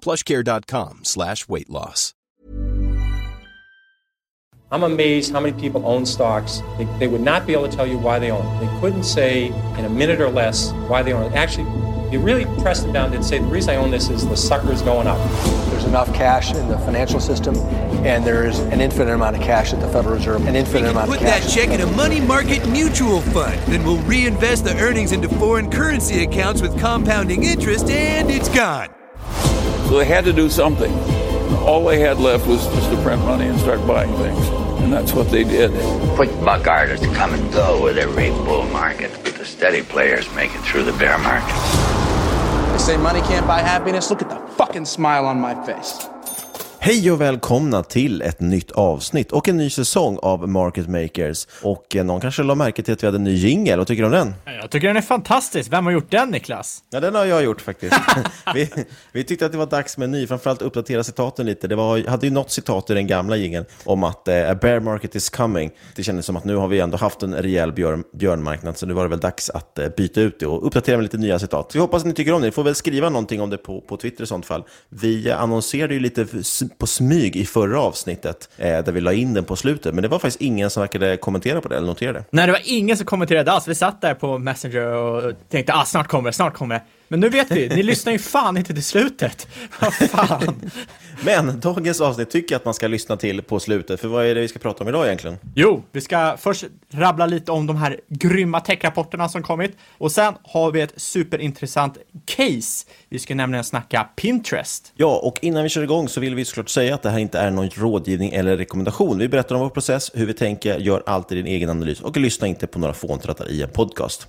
plushcare.com slash weight loss. I'm amazed how many people own stocks. They, they would not be able to tell you why they own it. They couldn't say in a minute or less why they own it. Actually, you really press them down and say, the reason I own this is the sucker's going up. There's enough cash in the financial system, and there's an infinite amount of cash at the Federal Reserve. An infinite amount Put of cash. that check in a money market mutual fund. Then we'll reinvest the earnings into foreign currency accounts with compounding interest, and it's gone. So they had to do something. All they had left was just to print money and start buying things. And that's what they did. Quick buck artists come and go with every bull market, but the steady players make it through the bear market. They say money can't buy happiness. Look at the fucking smile on my face. Hej och välkomna till ett nytt avsnitt och en ny säsong av Market Makers. Och eh, någon kanske la märke till att vi hade en ny jingle. Vad tycker du om den? Jag tycker den är fantastisk. Vem har gjort den Niklas? Ja, den har jag gjort faktiskt. vi, vi tyckte att det var dags med en ny, framförallt uppdatera citaten lite. Det var, hade ju något citat i den gamla jingeln om att eh, a bear market is coming. Det kändes som att nu har vi ändå haft en rejäl björn, björnmarknad, så nu var det väl dags att eh, byta ut det och uppdatera med lite nya citat. Så vi hoppas att ni tycker om det. Ni får väl skriva någonting om det på, på Twitter i sånt fall. Vi annonserade ju lite på smyg i förra avsnittet, eh, där vi la in den på slutet, men det var faktiskt ingen som verkade kommentera på det eller notera det. Nej, det var ingen som kommenterade alls. Vi satt där på Messenger och tänkte ah, snart kommer det, snart kommer det. Men nu vet vi, ni lyssnar ju fan inte till slutet. Vad fan. Men dagens avsnitt tycker jag att man ska lyssna till på slutet, för vad är det vi ska prata om idag egentligen? Jo, vi ska först rabbla lite om de här grymma techrapporterna som kommit och sen har vi ett superintressant case. Vi ska nämligen snacka Pinterest. Ja, och innan vi kör igång så vill vi såklart säga att det här inte är någon rådgivning eller rekommendation. Vi berättar om vår process, hur vi tänker, gör alltid din egen analys och lyssna inte på några fåntrattar i en podcast.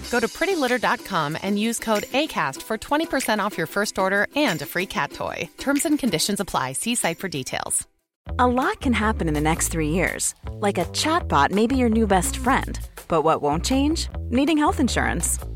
Go to prettylitter.com and use code ACAST for 20% off your first order and a free cat toy. Terms and conditions apply. See site for details. A lot can happen in the next three years. Like a chatbot may be your new best friend. But what won't change? Needing health insurance.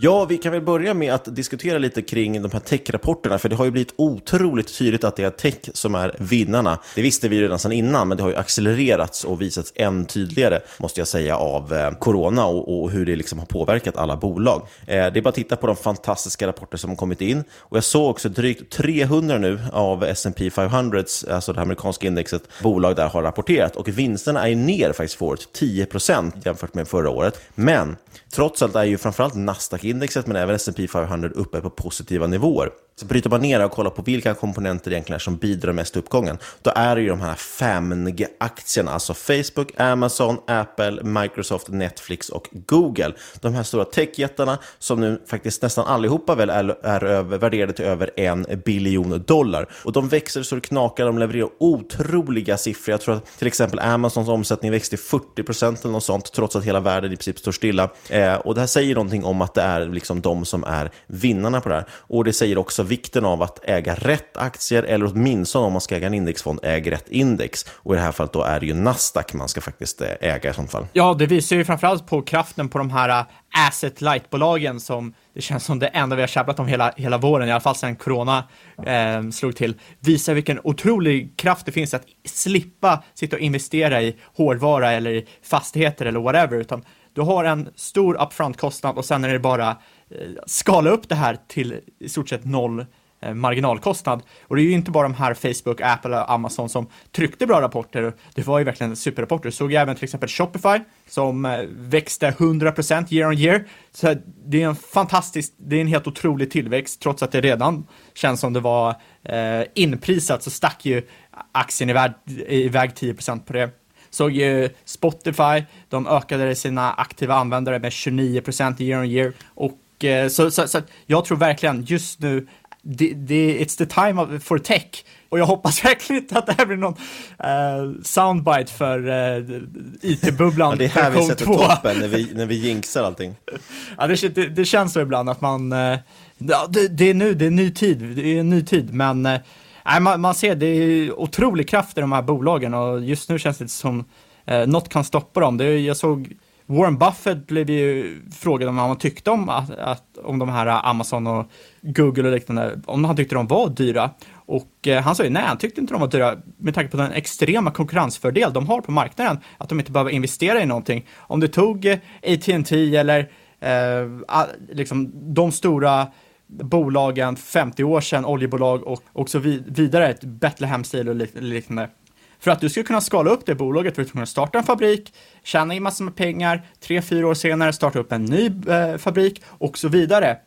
Ja, vi kan väl börja med att diskutera lite kring de här tech-rapporterna, för det har ju blivit otroligt tydligt att det är tech som är vinnarna. Det visste vi ju redan sedan innan, men det har ju accelererats och visats än tydligare, måste jag säga, av eh, corona och, och hur det liksom har påverkat alla bolag. Eh, det är bara att titta på de fantastiska rapporter som har kommit in. Och jag såg också drygt 300 nu av S&P 500, alltså det amerikanska indexet, bolag där har rapporterat. Och vinsterna är ner faktiskt för året, 10% jämfört med förra året. Men trots allt är ju framförallt Nasdaq indexet men även S&P 500 uppe på positiva nivåer. Så bryter man ner och kollar på vilka komponenter egentligen är som bidrar mest till uppgången, då är det ju de här 5G-aktierna, alltså Facebook, Amazon, Apple, Microsoft, Netflix och Google. De här stora techjättarna som nu faktiskt nästan allihopa väl är, är över, värderade till över en biljon dollar. Och de växer så det knakar, de levererar otroliga siffror. Jag tror att till exempel Amazons omsättning växte 40 procent eller något sånt, trots att hela världen i princip står stilla. Eh, och det här säger någonting om att det är liksom de som är vinnarna på det här. Och det säger också vikten av att äga rätt aktier, eller åtminstone om man ska äga en indexfond, äg rätt index. Och i det här fallet då är det ju Nasdaq man ska faktiskt eh, äga i sånt fall. Ja, det visar ju framförallt på kraften på de här eh, asset light-bolagen som det känns som det enda vi har käbblat om hela, hela våren, i alla fall sedan corona eh, slog till, visar vilken otrolig kraft det finns att slippa sitta och investera i hårdvara eller i fastigheter eller whatever, utan du har en stor upfront-kostnad och sen är det bara eh, skala upp det här till i stort sett noll eh, marginalkostnad. Och det är ju inte bara de här Facebook, Apple och Amazon som tryckte bra rapporter. Det var ju verkligen superrapporter. Såg jag även till exempel Shopify som eh, växte 100% year on year. Så det är en fantastisk, det är en helt otrolig tillväxt trots att det redan känns som det var eh, inprisat så stack ju aktien iväg, iväg 10% på det. Såg ju Spotify, de ökade sina aktiva användare med 29% year on year. Och eh, så, så, så jag tror verkligen just nu, det, det, it's the time of, for tech. Och jag hoppas verkligen inte att det här blir någon uh, soundbite för uh, IT-bubblan. ja, det är här vi sätter 2. toppen, när vi, när vi jinxar allting. ja, det, det, det, känns så ibland att man, uh, det, det, är nu, det är en ny tid, det är en ny tid, men Nej, man, man ser det är otrolig kraft i de här bolagen och just nu känns det som eh, något kan stoppa dem. Det, jag såg Warren Buffett blev ju frågad om vad han tyckte om, att, att, om de här eh, Amazon och Google och liknande, om han tyckte de var dyra. Och eh, han sa ju nej, han tyckte inte de var dyra med tanke på den extrema konkurrensfördel de har på marknaden, att de inte behöver investera i någonting. Om du tog eh, AT&T eller eh, liksom de stora bolagen 50 år sedan, oljebolag och, och så vidare, ett Betlehem Steel och liknande. För att du ska kunna skala upp det bolaget, för att kunna starta en fabrik, tjäna in massor med pengar, tre, fyra år senare starta upp en ny eh, fabrik och så vidare.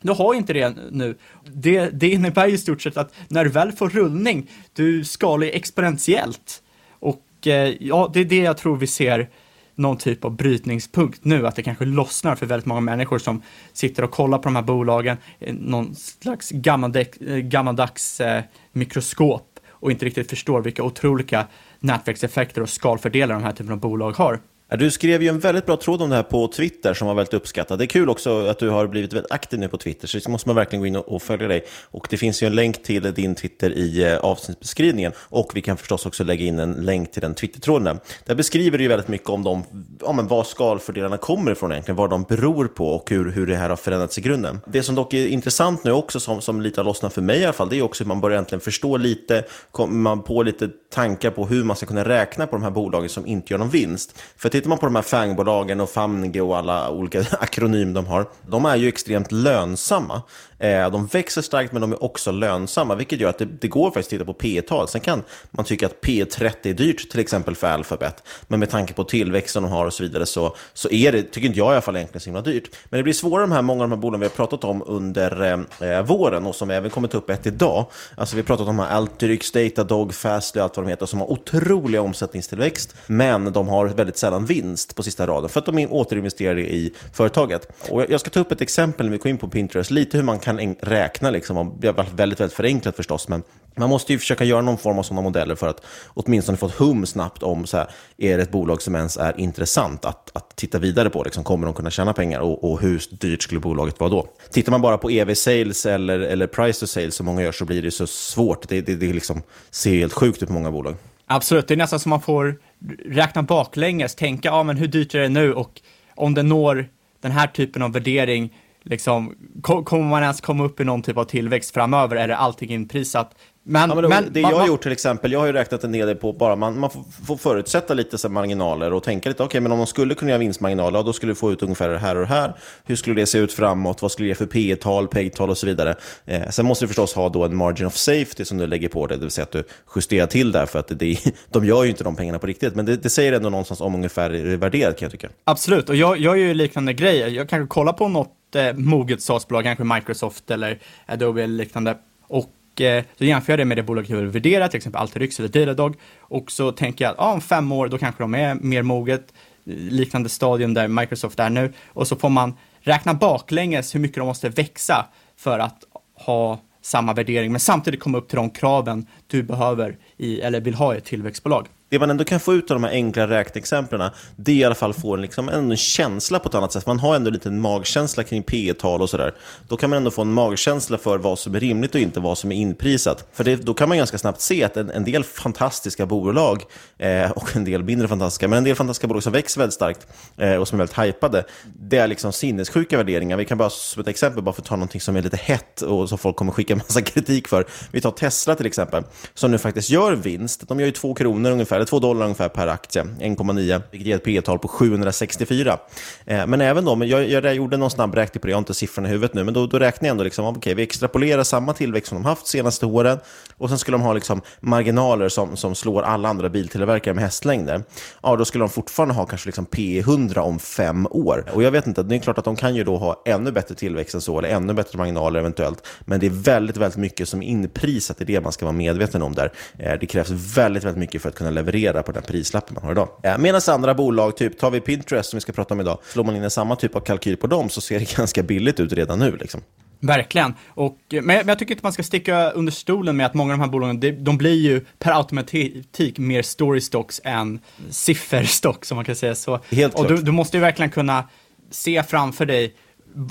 Du har inte det nu. Det, det innebär ju i stort sett att när du väl får rullning, du skalar exponentiellt. Och eh, ja, det är det jag tror vi ser någon typ av brytningspunkt nu, att det kanske lossnar för väldigt många människor som sitter och kollar på de här bolagen, någon slags gammaldags, eh, gammaldags eh, mikroskop och inte riktigt förstår vilka otroliga nätverkseffekter och skalfördelar de här typen av bolag har. Du skrev ju en väldigt bra tråd om det här på Twitter som var väldigt uppskattad. Det är kul också att du har blivit väldigt aktiv nu på Twitter, så det måste man verkligen gå in och följa dig. Och det finns ju en länk till din Twitter i eh, avsnittsbeskrivningen och vi kan förstås också lägga in en länk till den Twitter-tråden. Där beskriver du ju väldigt mycket om de, ja, men var skalfördelarna kommer ifrån egentligen, vad de beror på och hur, hur det här har förändrats i grunden. Det som dock är intressant nu också, som, som lite har lossnat för mig i alla fall, det är också hur man börjar äntligen förstå lite, kommer man på lite tankar på hur man ska kunna räkna på de här bolagen som inte gör någon vinst. För tittar man på de här FANG-bolagen och Famge och alla olika akronym de har, de är ju extremt lönsamma. Eh, de växer starkt men de är också lönsamma, vilket gör att det, det går faktiskt att titta på P-tal. Sen kan man tycka att P30 är dyrt, till exempel för Alphabet. Men med tanke på tillväxten de har och så vidare så, så är det, tycker inte jag i alla fall, egentligen så himla dyrt. Men det blir svårare de här, många av de här bolagen vi har pratat om under eh, eh våren och som vi även kommit upp ett idag. Alltså vi har pratat om de här Alteryx, Datadog, Fastly och allt vad de heter som har otroliga omsättningstillväxt. Men de har väldigt sällan vinst på sista raden för att de återinvesterar i företaget. Och jag ska ta upp ett exempel när vi går in på Pinterest, lite hur man kan räkna, liksom. väldigt, väldigt förenklat förstås, men man måste ju försöka göra någon form av sådana modeller för att åtminstone få ett hum snabbt om så här, är det ett bolag som ens är intressant att, att titta vidare på. Liksom, kommer de kunna tjäna pengar och, och hur dyrt skulle bolaget vara då? Tittar man bara på EV-sales eller, eller price to sales som många gör så blir det så svårt. Det, det, det liksom ser helt sjukt ut på många bolag. Absolut, det är nästan som man får räkna baklänges, tänka, ah, men hur dyrt är det nu och om det når den här typen av värdering, liksom, kommer man ens komma upp i någon typ av tillväxt framöver? Är det allting inprisat? Men, ja, men, men det man, jag har gjort till exempel, jag har ju räknat en del på bara, man, man får förutsätta lite så marginaler och tänka lite, okej, okay, men om man skulle kunna göra vinstmarginaler, då skulle du få ut ungefär det här och det här. Hur skulle det se ut framåt? Vad skulle det ge för P tal PEG-tal och så vidare? Eh, sen måste du förstås ha då en margin of safety som du lägger på det, det vill säga att du justerar till där, för att det, de gör ju inte de pengarna på riktigt, men det, det säger ändå någonstans om ungefär det värderat kan jag tycka. Absolut, och jag, jag gör ju liknande grejer. Jag kanske kollar på något eh, moget SaaS-bolag, kanske Microsoft eller Adobe eller liknande, och Eh, så jämför jag det med det bolaget jag vill värdera, till exempel Alteryx eller Datadog. Och så tänker jag att ah, om fem år, då kanske de är mer moget, liknande stadium där Microsoft är nu. Och så får man räkna baklänges hur mycket de måste växa för att ha samma värdering, men samtidigt komma upp till de kraven du behöver i, eller vill ha i ett tillväxtbolag det man ändå kan få ut av de här enkla räkneexemplen, det är i alla fall få en, liksom, en känsla på ett annat sätt. Man har ändå en liten magkänsla kring P tal och sådär. Då kan man ändå få en magkänsla för vad som är rimligt och inte vad som är inprisat. För det, då kan man ganska snabbt se att en, en del fantastiska bolag, eh, och en del mindre fantastiska, men en del fantastiska bolag som växer väldigt starkt eh, och som är väldigt hypade, det är liksom sinnessjuka värderingar. Vi kan bara som ett exempel, bara för att ta någonting som är lite hett och som folk kommer skicka en massa kritik för. Vi tar Tesla till exempel, som nu faktiskt gör vinst. De gör ju två kronor ungefär eller 2 dollar ungefär per aktie, 1,9, vilket ger ett P-tal på 764. Eh, men även då, jag, jag gjorde någon snabb räkning på det, jag har inte siffrorna i huvudet nu, men då, då räknade jag ändå, liksom, okay, vi extrapolerar samma tillväxt som de haft senaste åren och sen skulle de ha liksom marginaler som, som slår alla andra biltillverkare med hästlängder. Ja, då skulle de fortfarande ha kanske liksom P100 om fem år. Och jag vet inte, det är klart att de kan ju då ha ännu bättre tillväxt än så, eller ännu bättre marginaler eventuellt, men det är väldigt, väldigt mycket som är inprisat i det man ska vara medveten om där. Eh, det krävs väldigt, väldigt mycket för att kunna leverera leverera på den prislappen man har idag. Medan andra bolag, typ tar vi Pinterest som vi ska prata om idag, slår man in en samma typ av kalkyl på dem så ser det ganska billigt ut redan nu. Liksom. Verkligen. Och, men, men jag tycker inte man ska sticka under stolen med att många av de här bolagen, de, de blir ju per automatik mer story stocks än sifferstocks, om man kan säga så. Helt och du, du, måste ju verkligen kunna se framför dig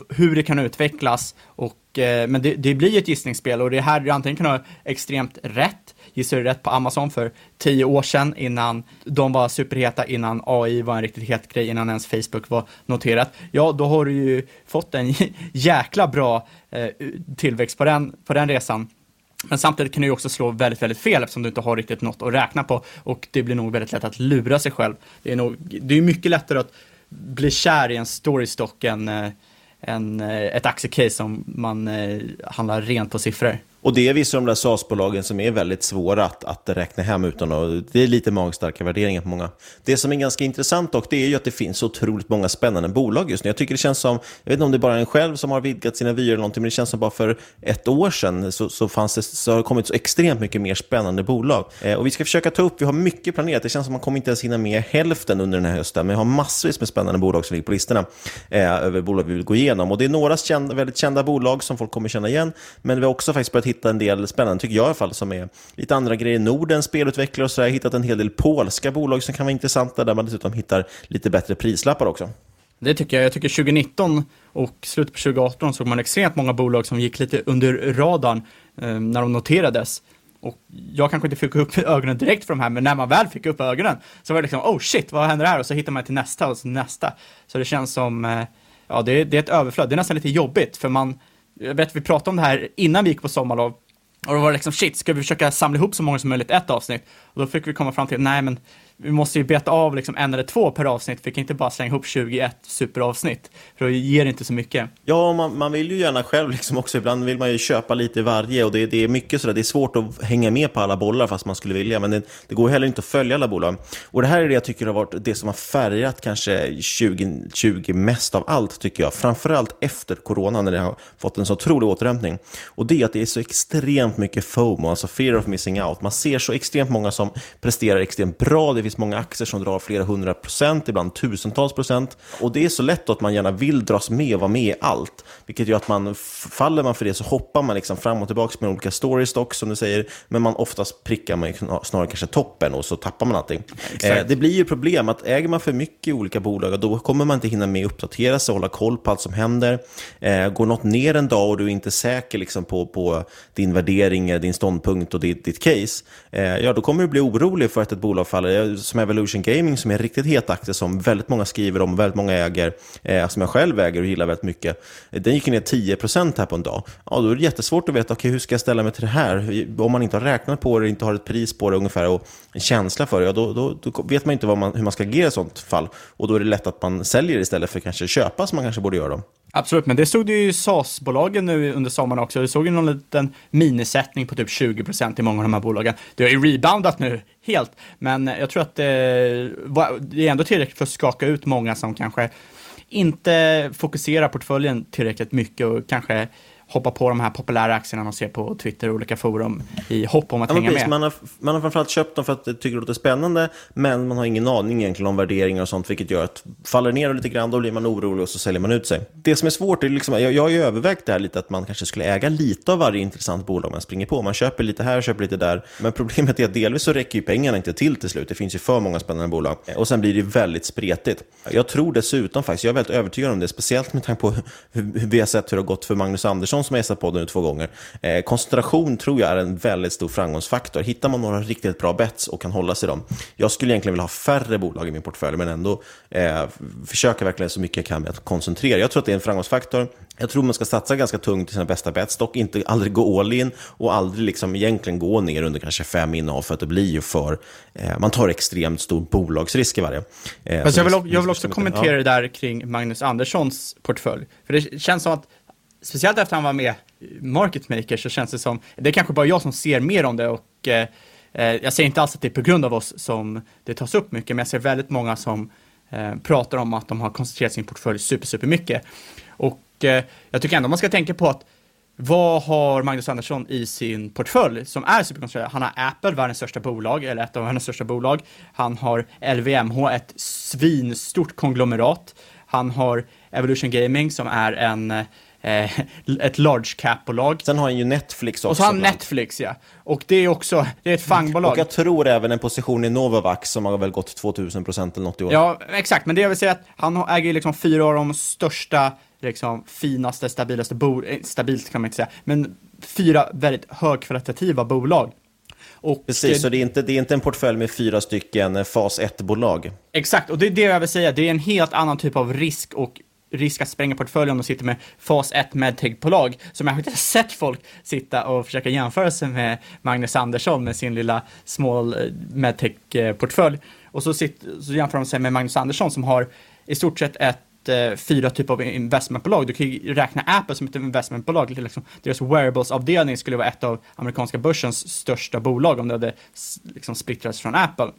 hur det kan utvecklas. Och, eh, men det, det blir ett gissningsspel och det här du antingen kan ha extremt rätt gissade rätt på Amazon för tio år sedan innan de var superheta, innan AI var en riktigt het grej, innan ens Facebook var noterat. Ja, då har du ju fått en jäkla bra eh, tillväxt på den, på den resan. Men samtidigt kan du ju också slå väldigt, väldigt fel eftersom du inte har riktigt något att räkna på och det blir nog väldigt lätt att lura sig själv. Det är, nog, det är mycket lättare att bli kär i en storystock än, eh, än eh, ett aktiecase som man eh, handlar rent på siffror. Och det är vissa av de där SAS-bolagen som är väldigt svåra att, att räkna hem utan att, det är lite magstarka värderingar på många. Det som är ganska intressant dock, det är ju att det finns otroligt många spännande bolag just nu. Jag tycker det känns som, jag vet inte om det är bara en själv som har vidgat sina vyer eller någonting, men det känns som bara för ett år sedan så, så, fanns det, så har det kommit så extremt mycket mer spännande bolag. Eh, och vi ska försöka ta upp, vi har mycket planerat, det känns som att man kommer inte ens hinna med hälften under den här hösten, men vi har massvis med spännande bolag som ligger på listorna eh, över bolag vi vill gå igenom. Och det är några kända, väldigt kända bolag som folk kommer känna igen, men vi har också faktiskt börjat hitta en del spännande, tycker jag i alla fall, som är lite andra grejer. Norden, spelutvecklare och så. Jag har hittat en hel del polska bolag som kan vara intressanta, där man dessutom hittar lite bättre prislappar också. Det tycker jag. Jag tycker 2019 och slutet på 2018 såg man extremt många bolag som gick lite under radarn eh, när de noterades. Och jag kanske inte fick upp ögonen direkt för de här, men när man väl fick upp ögonen så var det liksom, oh shit, vad händer här? Och så hittar man till nästa och så nästa. Så det känns som, eh, ja, det, det är ett överflöd. Det är nästan lite jobbigt, för man, jag vet vi pratade om det här innan vi gick på sommarlov, och då var det liksom shit, ska vi försöka samla ihop så många som möjligt ett avsnitt? Och då fick vi komma fram till, nej men vi måste ju beta av liksom en eller två per avsnitt, vi kan inte bara slänga ihop 21 superavsnitt, för då ger det inte så mycket. Ja, man, man vill ju gärna själv liksom också, ibland vill man ju köpa lite i varje och det, det är mycket sådär, det är svårt att hänga med på alla bollar fast man skulle vilja, men det, det går heller inte att följa alla bolag. Och det här är det jag tycker har varit det som har färgat kanske 2020 mest av allt, tycker jag, framförallt efter corona när det har fått en så otrolig återhämtning. Och det är att det är så extremt mycket FOMO, alltså fear of missing out. Man ser så extremt många som presterar extremt bra, det finns många aktier som drar flera hundra procent, ibland tusentals procent. Och det är så lätt att man gärna vill dras med och vara med i allt. Vilket gör att man, faller man för det så hoppar man liksom fram och tillbaka med olika story stocks som du säger. Men man oftast prickar man snarare kanske toppen och så tappar man allting. Eh, det blir ju problem att äger man för mycket i olika bolag, då kommer man inte hinna med att uppdatera sig och hålla koll på allt som händer. Eh, går något ner en dag och du är inte säker liksom på, på din värdering, din ståndpunkt och ditt, ditt case, eh, ja då kommer du bli orolig för att ett bolag faller som Evolution Gaming som är en riktigt het aktie som väldigt många skriver om och väldigt många äger, eh, som jag själv äger och gillar väldigt mycket. Eh, den gick ner 10% här på en dag. Ja, då är det jättesvårt att veta, okay, hur ska jag ställa mig till det här? Om man inte har räknat på det, inte har ett pris på det ungefär och en känsla för det, ja, då, då, då vet man inte man, hur man ska agera i sånt fall. Och då är det lätt att man säljer istället för kanske köpa som man kanske borde göra. Då. Absolut, men det stod du ju i SAS-bolagen nu under sommaren också. Du såg ju någon liten minisättning på typ 20% i många av de här bolagen. Det har ju reboundat nu helt, men jag tror att det, det är ändå tillräckligt för att skaka ut många som kanske inte fokuserar portföljen tillräckligt mycket och kanske hoppa på de här populära aktierna man ser på Twitter och olika forum i hopp om att ja, hänga precis, med. Man har, man har framförallt köpt dem för att det tycker det låter spännande, men man har ingen aning egentligen om värderingar och sånt, vilket gör att faller ner lite grann, då blir man orolig och så säljer man ut sig. Det som är svårt är liksom, jag, jag har ju övervägt det här lite, att man kanske skulle äga lite av varje intressant bolag man springer på. Man köper lite här, köper lite där, men problemet är att delvis så räcker ju pengarna inte till till slut. Det finns ju för många spännande bolag och sen blir det väldigt spretigt. Jag tror dessutom faktiskt, jag är väldigt övertygad om det, speciellt med tanke på hur, vi har sett hur det har gått för Magnus Andersson Andersson som har gästat podden nu två gånger. Eh, koncentration tror jag är en väldigt stor framgångsfaktor. Hittar man några riktigt bra bets och kan hålla sig dem. Jag skulle egentligen vilja ha färre bolag i min portfölj, men ändå eh, försöka verkligen så mycket jag kan med att koncentrera. Jag tror att det är en framgångsfaktor. Jag tror man ska satsa ganska tungt i sina bästa bets, dock inte aldrig gå all in och aldrig liksom egentligen gå ner under kanske fem innehav för att det blir ju för, eh, man tar extremt stor bolagsrisk i varje. Eh, jag vill, jag vill också kommentera ja. det där kring Magnus Anderssons portfölj. För det känns som att speciellt efter han var med i Market Maker så känns det som, det är kanske bara jag som ser mer om det och eh, eh, jag säger inte alls att det är på grund av oss som det tas upp mycket, men jag ser väldigt många som eh, pratar om att de har koncentrerat sin portfölj super, super mycket. Och eh, jag tycker ändå man ska tänka på att vad har Magnus Andersson i sin portfölj som är superkoncentrerad? Han har Apple, världens största bolag, eller ett av världens största bolag. Han har LVMH, ett svinstort konglomerat. Han har Evolution Gaming som är en eh, eh, ett large cap-bolag. Sen har han ju Netflix också. Och så har han Netflix, ja. Och det är också, det är ett fangbolag. Och jag tror även en position i Novavax som har väl gått 2000 procent eller något i år. Ja, exakt. Men det jag vill säga att han äger liksom fyra av de största, liksom finaste, stabilaste bolag, eh, stabilt kan man inte säga, men fyra väldigt högkvalitativa bolag. Och Precis, så det är, inte, det är inte en portfölj med fyra stycken eh, fas 1-bolag. Exakt, och det är det jag vill säga. Det är en helt annan typ av risk och risk att spränga portföljen om de sitter med fas 1 medtech-bolag. Som jag inte har sett folk sitta och försöka jämföra sig med Magnus Andersson med sin lilla small eh, medtech-portfölj. Och så, sitter, så jämför de sig med Magnus Andersson som har i stort sett ett eh, fyra typer av investmentbolag. Du kan ju räkna Apple som ett investmentbolag. Liksom, deras wearables-avdelning skulle vara ett av amerikanska börsens största bolag om det hade liksom, splittrats från Apple.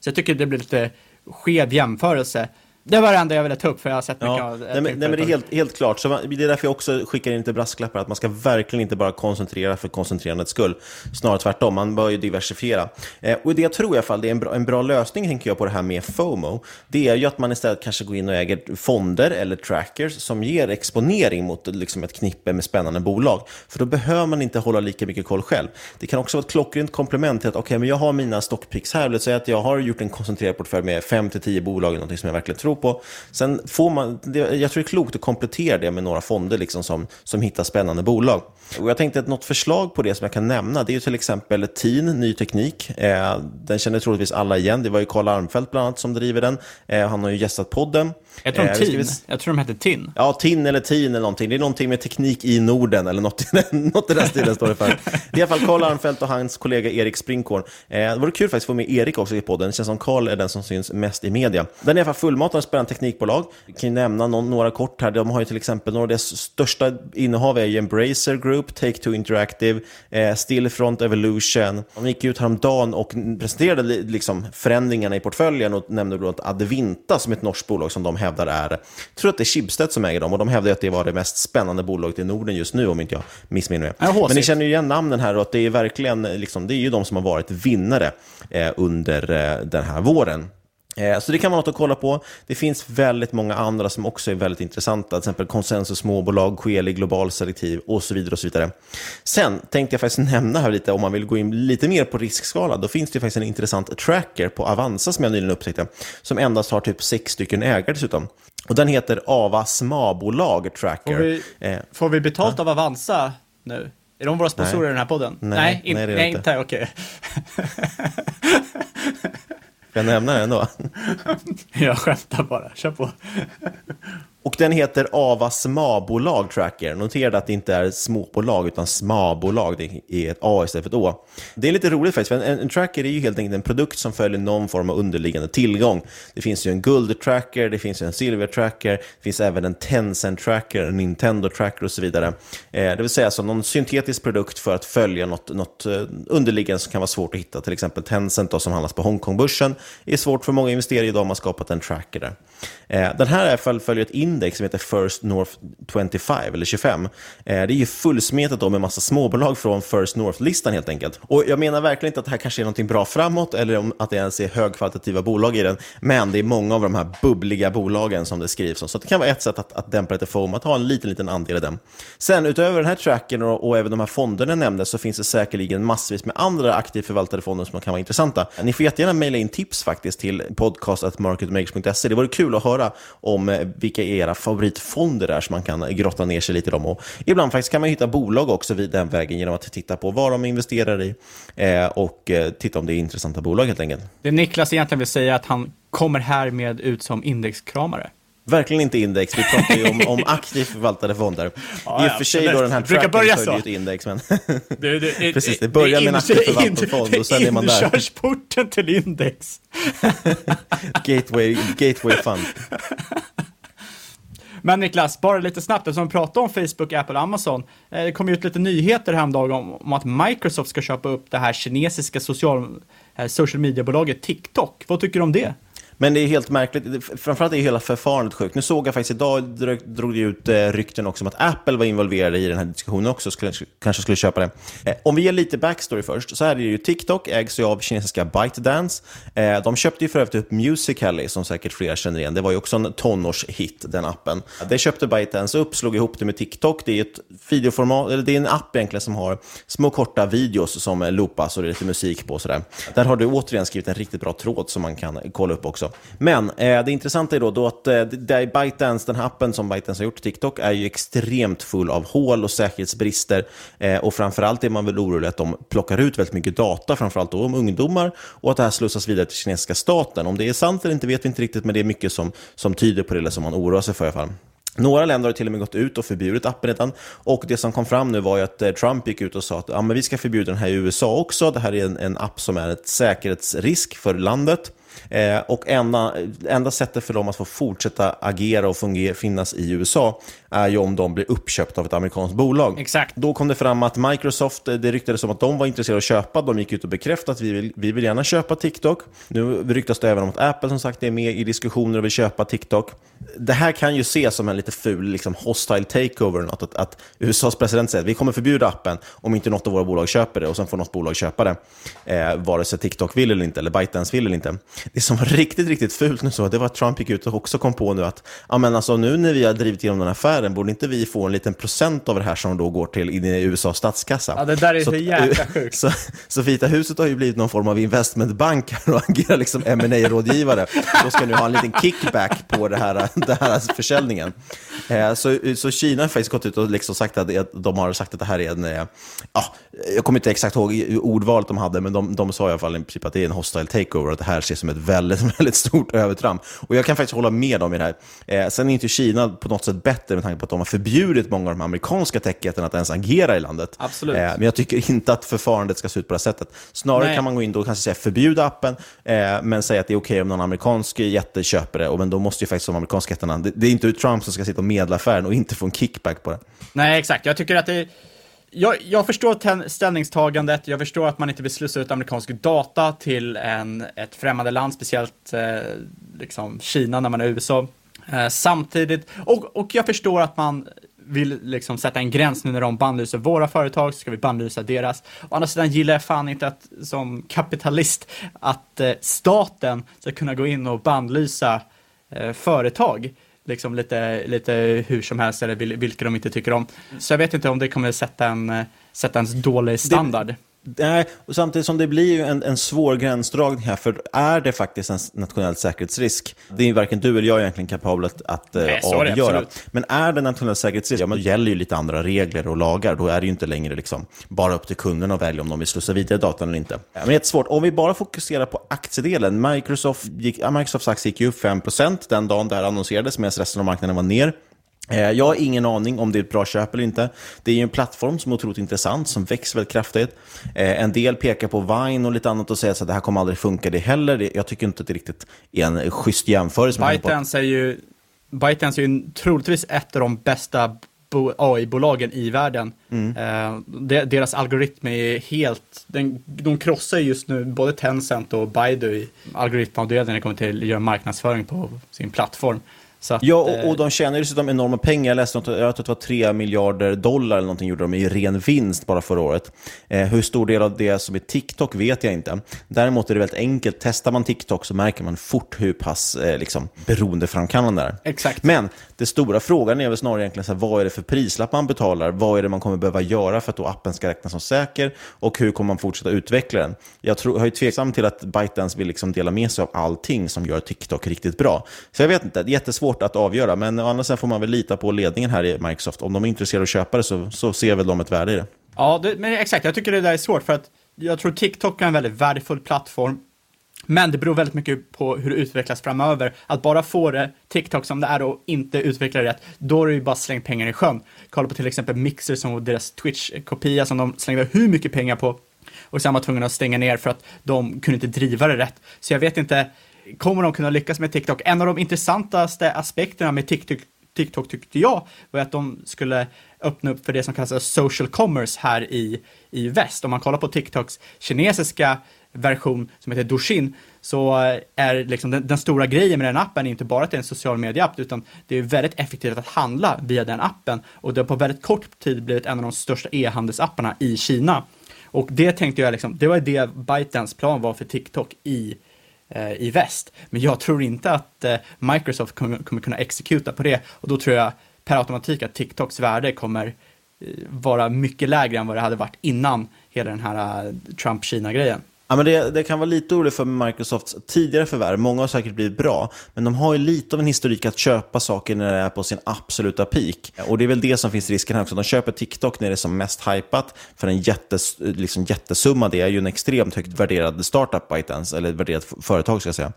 Så jag tycker det blir lite skev jämförelse. Det var det enda jag ville ta upp, för jag har sett mycket Ja, av nej, nej, men det är helt, helt klart. Så man, det är därför jag också skickar in lite brasklappar, att man ska verkligen inte bara koncentrera för koncentrerandets skull. Snarare tvärtom, man bör ju diversifiera. Eh, och det jag tror i alla fall, det är en bra, en bra lösning, tänker jag, på det här med FOMO. Det är ju att man istället kanske går in och äger fonder eller trackers som ger exponering mot liksom, ett knippe med spännande bolag. För då behöver man inte hålla lika mycket koll själv. Det kan också vara ett klockrent komplement till att okej, men jag har mina stockpicks här. Låt säga att jag har gjort en koncentrerad portfölj med 5-10 bolag, någonting som jag verkligen tror på. Sen får man, jag tror det är klokt att komplettera det med några fonder liksom som, som hittar spännande bolag. Och jag tänkte att något förslag på det som jag kan nämna, det är ju till exempel TIN, Ny Teknik. Eh, den känner troligtvis alla igen. Det var ju Karl Armfelt bland annat som driver den. Eh, han har ju gästat podden. Jag tror de Eh, vi TIN, väl- jag tror de hette TIN. Ja, TIN eller TIN eller någonting. Det är någonting med teknik i Norden eller något, något i den stilen står det för. Det är i alla fall Karl Armfelt och hans kollega Erik Sprinkorn. Eh, det vore kul faktiskt att få med Erik också i podden. Det känns som Karl är den som syns mest i media. Den är i alla fall fullmatad av spännande teknikbolag. Jag kan ju nämna någon, några kort här. De har ju till exempel, några av deras största innehav är ju Embracer Group, Take-Two Interactive, eh, Stillfront Evolution. De gick ut häromdagen och presenterade li- liksom förändringarna i portföljen och nämnde då att Advinta som ett norskt bolag som de hävdar är, jag tror att det är Schibsted som äger dem och de hävdar att det var det mest spännande bolaget i Norden just nu om inte jag missminner mig. Ja. Men ni känner ju igen namnen här och att det är verkligen, liksom, det är ju de som har varit vinnare eh, under eh, den här våren. Eh, Så det kan vara något att kolla på. Det finns väldigt många andra som också är väldigt intressanta, till exempel Consensus småbolag, Coeli Global Selektiv och så vidare. och så vidare. Sen tänkte jag faktiskt nämna här lite, om man vill gå in lite mer på riskskala, då finns det faktiskt en intressant tracker på Avanza som jag nyligen upptäckte, som endast har typ sex stycken ägare dessutom. Och den heter Ava Småbolag Tracker. Får vi, Eh, får vi betalt av Avanza nu? Är de våra sponsorer Nej. i den här podden? Nej, in, nej, är det nej inte. Okej. Ska jag nämna det ändå? Jag skämtar bara, kör på. Och den heter Ava Smabolag Tracker. Notera att det inte är småbolag utan smabolag. Det är ett A istället för ett Å. Det är lite roligt faktiskt, för en, en tracker är ju helt enkelt en produkt som följer någon form av underliggande tillgång. Det finns ju en guld-tracker, det finns ju en silver-tracker, det finns även en Tencent-tracker, en Nintendo-tracker och så vidare. Eh, det vill säga alltså någon syntetisk produkt för att följa något, något eh, underliggande som kan vara svårt att hitta. Till exempel Tencent då, som handlas på Hongkongbörsen. Det är svårt för många investerare idag, man har skapat en tracker där. Eh, den här följer ett index som heter First North 25, eller 25. Eh, det är ju fullsmetat då med massa småbolag från First North-listan helt enkelt. Och jag menar verkligen inte att det här kanske är någonting bra framåt, eller om att det ens är högkvalitativa bolag i den, men det är många av de här bubbliga bolagen som det skrivs om. Så det kan vara ett sätt att, att dämpa lite FOMO, att ha en liten, liten andel i den. Sen utöver den här tracken och, och även de här fonderna jag nämnde, så finns det säkerligen massvis med andra aktivt förvaltade fonder som kan vara intressanta. Ni får jättegärna mejla in tips faktiskt till podcast.marketmakers.se. Det vore kul att höra om eh, vilka är era favoritfonder är som man kan grotta ner sig lite i dem. Och ibland faktiskt kan man hitta bolag också vid den vägen genom att titta på vad de investerar i eh, och eh, titta om det är intressanta bolag helt enkelt. Det Niklas egentligen vill säga är att han kommer härmed ut som indexkramare. Verkligen inte index, vi pratar ju om, om aktivt förvaltade fonder. Ja, I och för sig då den här tracken börja följer ju ett index, men Det, det, precis, det börjar med en aktiv förvaltad fond och sen är man där. Inkörsporten till index. Gateway, gateway fund. Men Niklas, bara lite snabbt, eftersom vi pratar om Facebook, Apple och Amazon. Eh, det kom ju ut lite nyheter häromdagen om, om att Microsoft ska köpa upp det här kinesiska social, eh, social media-bolaget TikTok. Vad tycker du om det? Men det är helt märkligt. Framförallt är hela förfarandet sjukt. Nu såg jag faktiskt idag, drog, det ut eh, rykten också om att Apple var involverade i den här diskussionen också, skulle, kanske skulle köpa det. Eh, om vi ger lite backstory först, så är det ju TikTok, ägs ju av kinesiska ByteDance. Eh, de köpte ju för övrigt upp Musical.ly, som säkert flera känner igen. Det var ju också en tonårshit, den appen. Det köpte ByteDance upp, slog ihop det med TikTok. Det är ett videoformat, eller det är en app egentligen som har små korta videos som loopas och det är lite musik på och sådär. Där har du återigen skrivit en riktigt bra tråd som man kan kolla upp också. Men eh, det intressanta är då, då att eh, det är ByteDance, den här appen som ByteDance har gjort, TikTok, är ju extremt full av hål och säkerhetsbrister. Eh, och framförallt är man väl orolig att de plockar ut väldigt mycket data, framförallt då om ungdomar, och att det här slussas vidare till kinesiska staten. Om det är sant eller inte vet vi inte riktigt, men det är mycket som, som tyder på det, eller som man oroar sig för i alla fall. Några länder har till och med gått ut och förbjudit appen redan. Och det som kom fram nu var ju att eh, Trump gick ut och sa att ja, men vi ska förbjuda den här i USA också. Det här är en, en app som är ett säkerhetsrisk för landet. Eh, och enda, enda sättet för dem att få fortsätta agera och fungera, finnas i USA är ju om de blir uppköpta av ett amerikanskt bolag. Exakt. Då kom det fram att Microsoft, eh, det ryktades om att de var intresserade av att köpa, de gick ut och bekräftade att vi vill, vi vill gärna köpa TikTok. Nu ryktas det även om att Apple som sagt är med i diskussioner och vill köpa TikTok. Det här kan ju ses som en lite ful liksom, hostile takeover, något, att, att USAs president säger att vi kommer förbjuda appen om inte något av våra bolag köper det och sen får något bolag köpa det, eh, vare sig TikTok vill eller inte, eller ByteDance vill eller inte. Det som var riktigt, riktigt fult nu så, det var att Trump gick ut och också kom på nu att ja, men alltså, nu när vi har drivit igenom den här affären, borde inte vi få en liten procent av det här som då går till in i USAs statskassa? Ja, det där är så, så jäkla sjukt. Så, så Vita huset har ju blivit någon form av investmentbank och agerar liksom ma rådgivare Då ska nu ha en liten kickback på det här, det här försäljningen. Eh, så, så Kina har faktiskt gått ut och liksom sagt att de har sagt att det här är en, eh, ja, jag kommer inte exakt ihåg ordvalet de hade, men de, de sa i alla fall i princip att det är en hostile takeover, att det här ses som ett väldigt, väldigt stort övertramp. Och jag kan faktiskt hålla med dem i det här. Eh, sen är inte Kina på något sätt bättre med tanke på att de har förbjudit många av de amerikanska techjättarna att ens agera i landet. Absolut. Eh, men jag tycker inte att förfarandet ska se ut på det här sättet. Snarare Nej. kan man gå in och kanske säga förbjuda appen, eh, men säga att det är okej om någon amerikansk jätte köper det. Och, men då måste ju faktiskt de amerikanska jättarna, det, det är inte Trump som ska sitta och medla affären och inte få en kickback på det. Nej, exakt. Jag tycker att det jag, jag förstår ställningstagandet, jag förstår att man inte vill slussa ut amerikansk data till en, ett främmande land, speciellt eh, liksom Kina när man är i USA. Eh, samtidigt, och, och jag förstår att man vill liksom sätta en gräns nu när de bannlyser våra företag, så ska vi bannlysa deras. Å andra sidan gillar jag fan inte att, som kapitalist, att eh, staten ska kunna gå in och bannlysa eh, företag liksom lite, lite hur som helst eller vil- vilka de inte tycker om. Så jag vet inte om det kommer sätta en, sätta en dålig standard. Nej, och samtidigt som det blir ju en, en svår gränsdragning här, för är det faktiskt en nationell säkerhetsrisk? Det är ju varken du eller jag egentligen kapabel att, att eh, Nej, avgöra. Men är det en nationell säkerhetsrisk, ja, men då gäller ju lite andra regler och lagar. Då är det ju inte längre liksom bara upp till kunderna att välja om de vill slussa vidare datan eller inte. Men det är jättesvårt. Om vi bara fokuserar på aktiedelen. Microsoft gick, ja, Microsofts aktie gick ju upp 5% den dagen det här annonserades, medan resten av marknaden var ner. Eh, Jag har ingen aning om det är ett bra köp eller inte. Det är ju en plattform som är otroligt intressant, som växer väldigt kraftigt. Eh, En del pekar på Vine och lite annat och säger att det här kommer aldrig funka det heller. Jag tycker inte att det riktigt är en schysst jämförelse. ByteDance är ju, ByteDance är ju troligtvis ett av de bästa bo- AI-bolagen i världen. Mm. Eh, de, deras algoritm är helt, den, de krossar just nu både Tencent och Baidu i algoritmavdelningen när det kommer till att göra marknadsföring på sin plattform. Att, Ja, eh, och, och de tjänar ju dessutom enorma pengar. Jag läste något, jag tror att det var 3 miljarder dollar eller någonting gjorde de i ren vinst bara förra året. Eh, hur stor del av det som är TikTok vet jag inte. Däremot är det väldigt enkelt. Testar man TikTok så märker man fort hur pass eh, liksom, beroendeframkallande det är. Exakt. Men den stora frågan är väl snarare egentligen så här, vad är det för prislapp man betalar? Vad är det man kommer behöva göra för att appen ska räknas som säker? Och hur kommer man fortsätta utveckla den? Jag, tror, jag är tveksam till att ByteDance vill liksom dela med sig av allting som gör TikTok riktigt bra. Så jag vet inte, det svårt att avgöra. Men å andra sidan får man väl lita på ledningen här i Microsoft. Om de är intresserade av att köpa det så, så ser väl de ett värde i det. Ja, det, men exakt. Jag tycker det där är svårt för att jag tror TikTok är en väldigt värdefull plattform. Men det beror väldigt mycket på hur det utvecklas framöver. Att bara få det TikTok som det är och inte utveckla det rätt, då är det ju bara slängt pengar i sjön. Kolla på till exempel Mixer som var deras Twitch-kopia som de slängde hur mycket pengar på och sen var tvungna att stänga ner för att de kunde inte driva det rätt. Så jag vet inte, kommer de kunna lyckas med TikTok? En av de intressantaste aspekterna med TikTok, TikTok tyckte jag var att de skulle öppna upp för det som kallas social commerce här i, i väst. Om man kollar på TikToks kinesiska version som heter Douyin så är liksom den, den stora grejen med den appen inte bara att det är en social media-app utan det är väldigt effektivt att handla via den appen och det har på väldigt kort tid blivit en av de största e-handelsapparna i Kina. Och det tänkte jag liksom, det var det ByteDance plan var för TikTok i Eh, i väst. Men jag tror inte att eh, Microsoft kommer, kommer kunna exekuta på det och då tror jag per automatik att TikToks värde kommer eh, vara mycket lägre än vad det hade varit innan hela den här Trump-Kina-grejen. Ja, men det, det kan vara lite oroligt för Microsofts tidigare förvärv. Många har säkert blivit bra, men de har ju lite av en historik att köpa saker när det är på sin absoluta peak. Och det är väl det som finns risken här också. De köper TikTok när det är som mest hypat för en jättes, liksom jättesumma. Det är ju en extremt högt värderad startup ByteDance, eller värderat företag ska jag säga.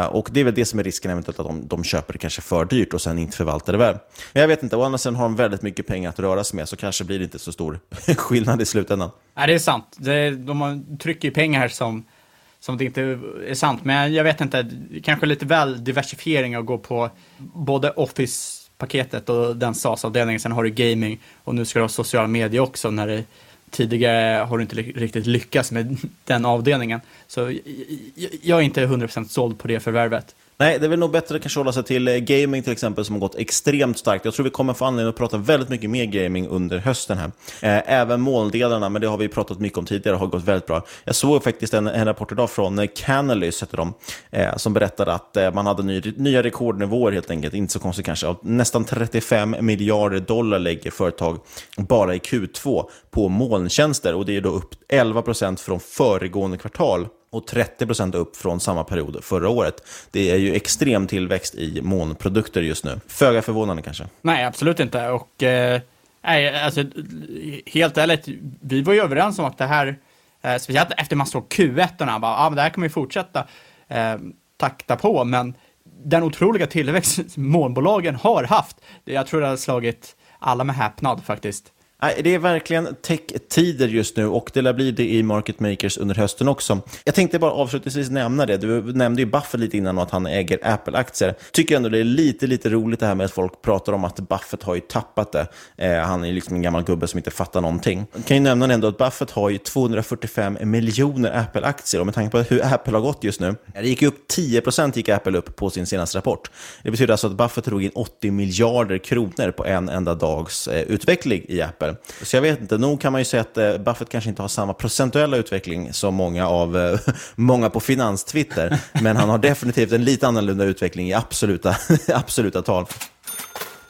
Eh, och det är väl det som är risken eventuellt att de, de köper det kanske för dyrt och sen inte förvaltar det väl. Men jag vet inte, å andra sidan har de väldigt mycket pengar att röra sig med, så kanske blir det inte så stor skillnad i slutändan. Ja, det är sant. Det, de trycker ju pengar som, som det inte är sant. Men jag vet inte, kanske lite väl diversifiering att gå på både Office-paketet och den SAS-avdelningen. Sen har du gaming och nu ska du ha sociala medier också när det tidigare har du inte riktigt lyckats med den avdelningen. Så jag är inte 100% såld på det förvärvet. Nej, det är väl nog bättre att kanske hålla sig till eh, gaming till exempel som har gått extremt starkt. Jag tror vi kommer få anledning att prata väldigt mycket mer gaming under hösten här. Eh, även molndelarna, men det har vi pratat mycket om tidigare, har gått väldigt bra. Jag såg faktiskt en, en rapport idag från eh, Canalys, heter de, eh, som berättade att man hade ny, nya rekordnivåer helt enkelt, inte så konstigt kanske. Nästan 35 miljarder dollar lägger företag bara i Q2 på molntjänster och det är då upp 11 procent från föregående kvartal och 30% upp från samma period förra året. Det är ju extrem tillväxt i molnprodukter just nu. Föga förvånande kanske. Nej, absolut inte. Och eh, alltså, helt ärligt, vi var ju överens om att det här, eh, speciellt efter man såg Q1, bara, ah, men det här kommer ju fortsätta eh, takta på, men den otroliga tillväxt molnbolagen har haft, jag tror det har slagit alla med häpnad faktiskt. Det är verkligen tech-tider just nu och det lär bli det i market makers under hösten också. Jag tänkte bara avslutningsvis nämna det. Du nämnde ju Buffett lite innan och att han äger Apple-aktier. Tycker ändå det är lite, lite roligt det här med att folk pratar om att Buffett har ju tappat det. Eh, han är liksom en gammal gubbe som inte fattar någonting. Jag kan ju nämna ändå att Buffett har ju 245 miljoner Apple-aktier och med tanke på hur Apple har gått just nu. Det gick upp 10% gick Apple upp på sin senaste rapport. Det betyder alltså att Buffett drog in 80 miljarder kronor på en enda dags eh, utveckling i Apple. Så jag vet inte, nog kan man ju säga att eh, Buffett kanske inte har samma procentuella utveckling som många, av, eh, många på finanstwitter, men han har definitivt en lite annorlunda utveckling i absoluta, absoluta tal.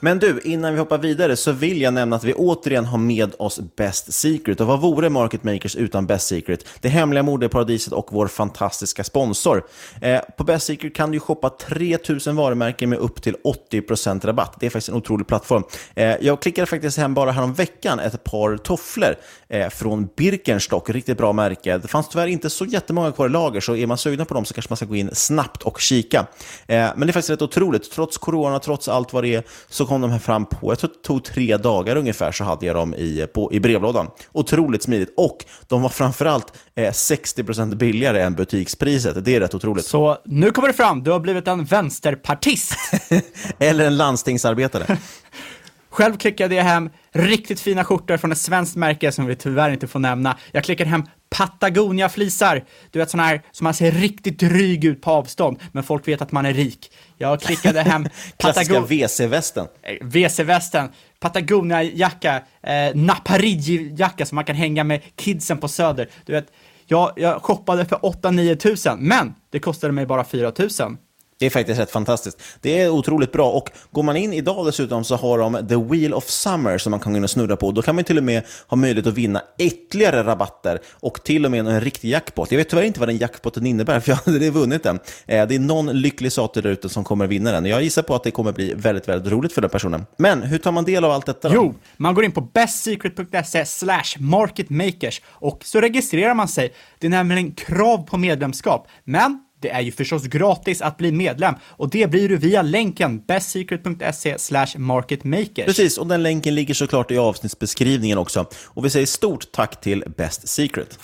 Men du, innan vi hoppar vidare så vill jag nämna att vi återigen har med oss Best Secret. Och vad vore Market Makers utan Best Secret? Det hemliga modeparadiset och vår fantastiska sponsor. Eh, på Best Secret kan du shoppa 3000 varumärken med upp till 80% rabatt. Det är faktiskt en otrolig plattform. Eh, jag klickade faktiskt hem bara härom veckan ett par tofflor eh, från Birkenstock, riktigt bra märke. Det fanns tyvärr inte så jättemånga kvar i lager, så är man sugna på dem så kanske man ska gå in snabbt och kika. Eh, men det är faktiskt rätt otroligt. Trots corona, trots allt vad det är, så kom de här fram på, jag tror det tog tre dagar ungefär, så hade jag dem i, på, i brevlådan. Otroligt smidigt. Och de var framförallt eh, 60% billigare än butikspriset. Det är rätt otroligt. Så nu kommer det fram, du har blivit en vänsterpartist. Eller en landstingsarbetare. Själv klickade jag hem riktigt fina skjortor från ett svenskt märke som vi tyvärr inte får nämna. Jag klickade hem Patagonia-flisar. Du vet sådana här som man ser riktigt dryg ut på avstånd, men folk vet att man är rik. Jag klickade hem Klassiska WC-västen. Eh, WC-västen, Patagonia-jacka, eh, Naparigi-jacka som man kan hänga med kidsen på Söder. Du vet, jag, jag shoppade för 8-9 tusen, men det kostade mig bara 4 tusen. Det är faktiskt rätt fantastiskt. Det är otroligt bra och går man in idag dessutom så har de The Wheel of Summer som man kan gå in och snurra på. Då kan man till och med ha möjlighet att vinna ytterligare rabatter och till och med en riktig jackpot. Jag vet tyvärr inte vad den jackpoten innebär för jag hade aldrig vunnit den. Eh, det är någon lycklig sate där ute som kommer vinna den. Jag gissar på att det kommer bli väldigt, väldigt roligt för den personen. Men hur tar man del av allt detta? Då? Jo, man går in på bestsecret.se slash marketmakers och så registrerar man sig. Det är nämligen krav på medlemskap, men det är ju förstås gratis att bli medlem och det blir du via länken bestsecret.se marketmakers. Precis, och den länken ligger såklart i avsnittsbeskrivningen också. Och vi säger stort tack till Best Secret.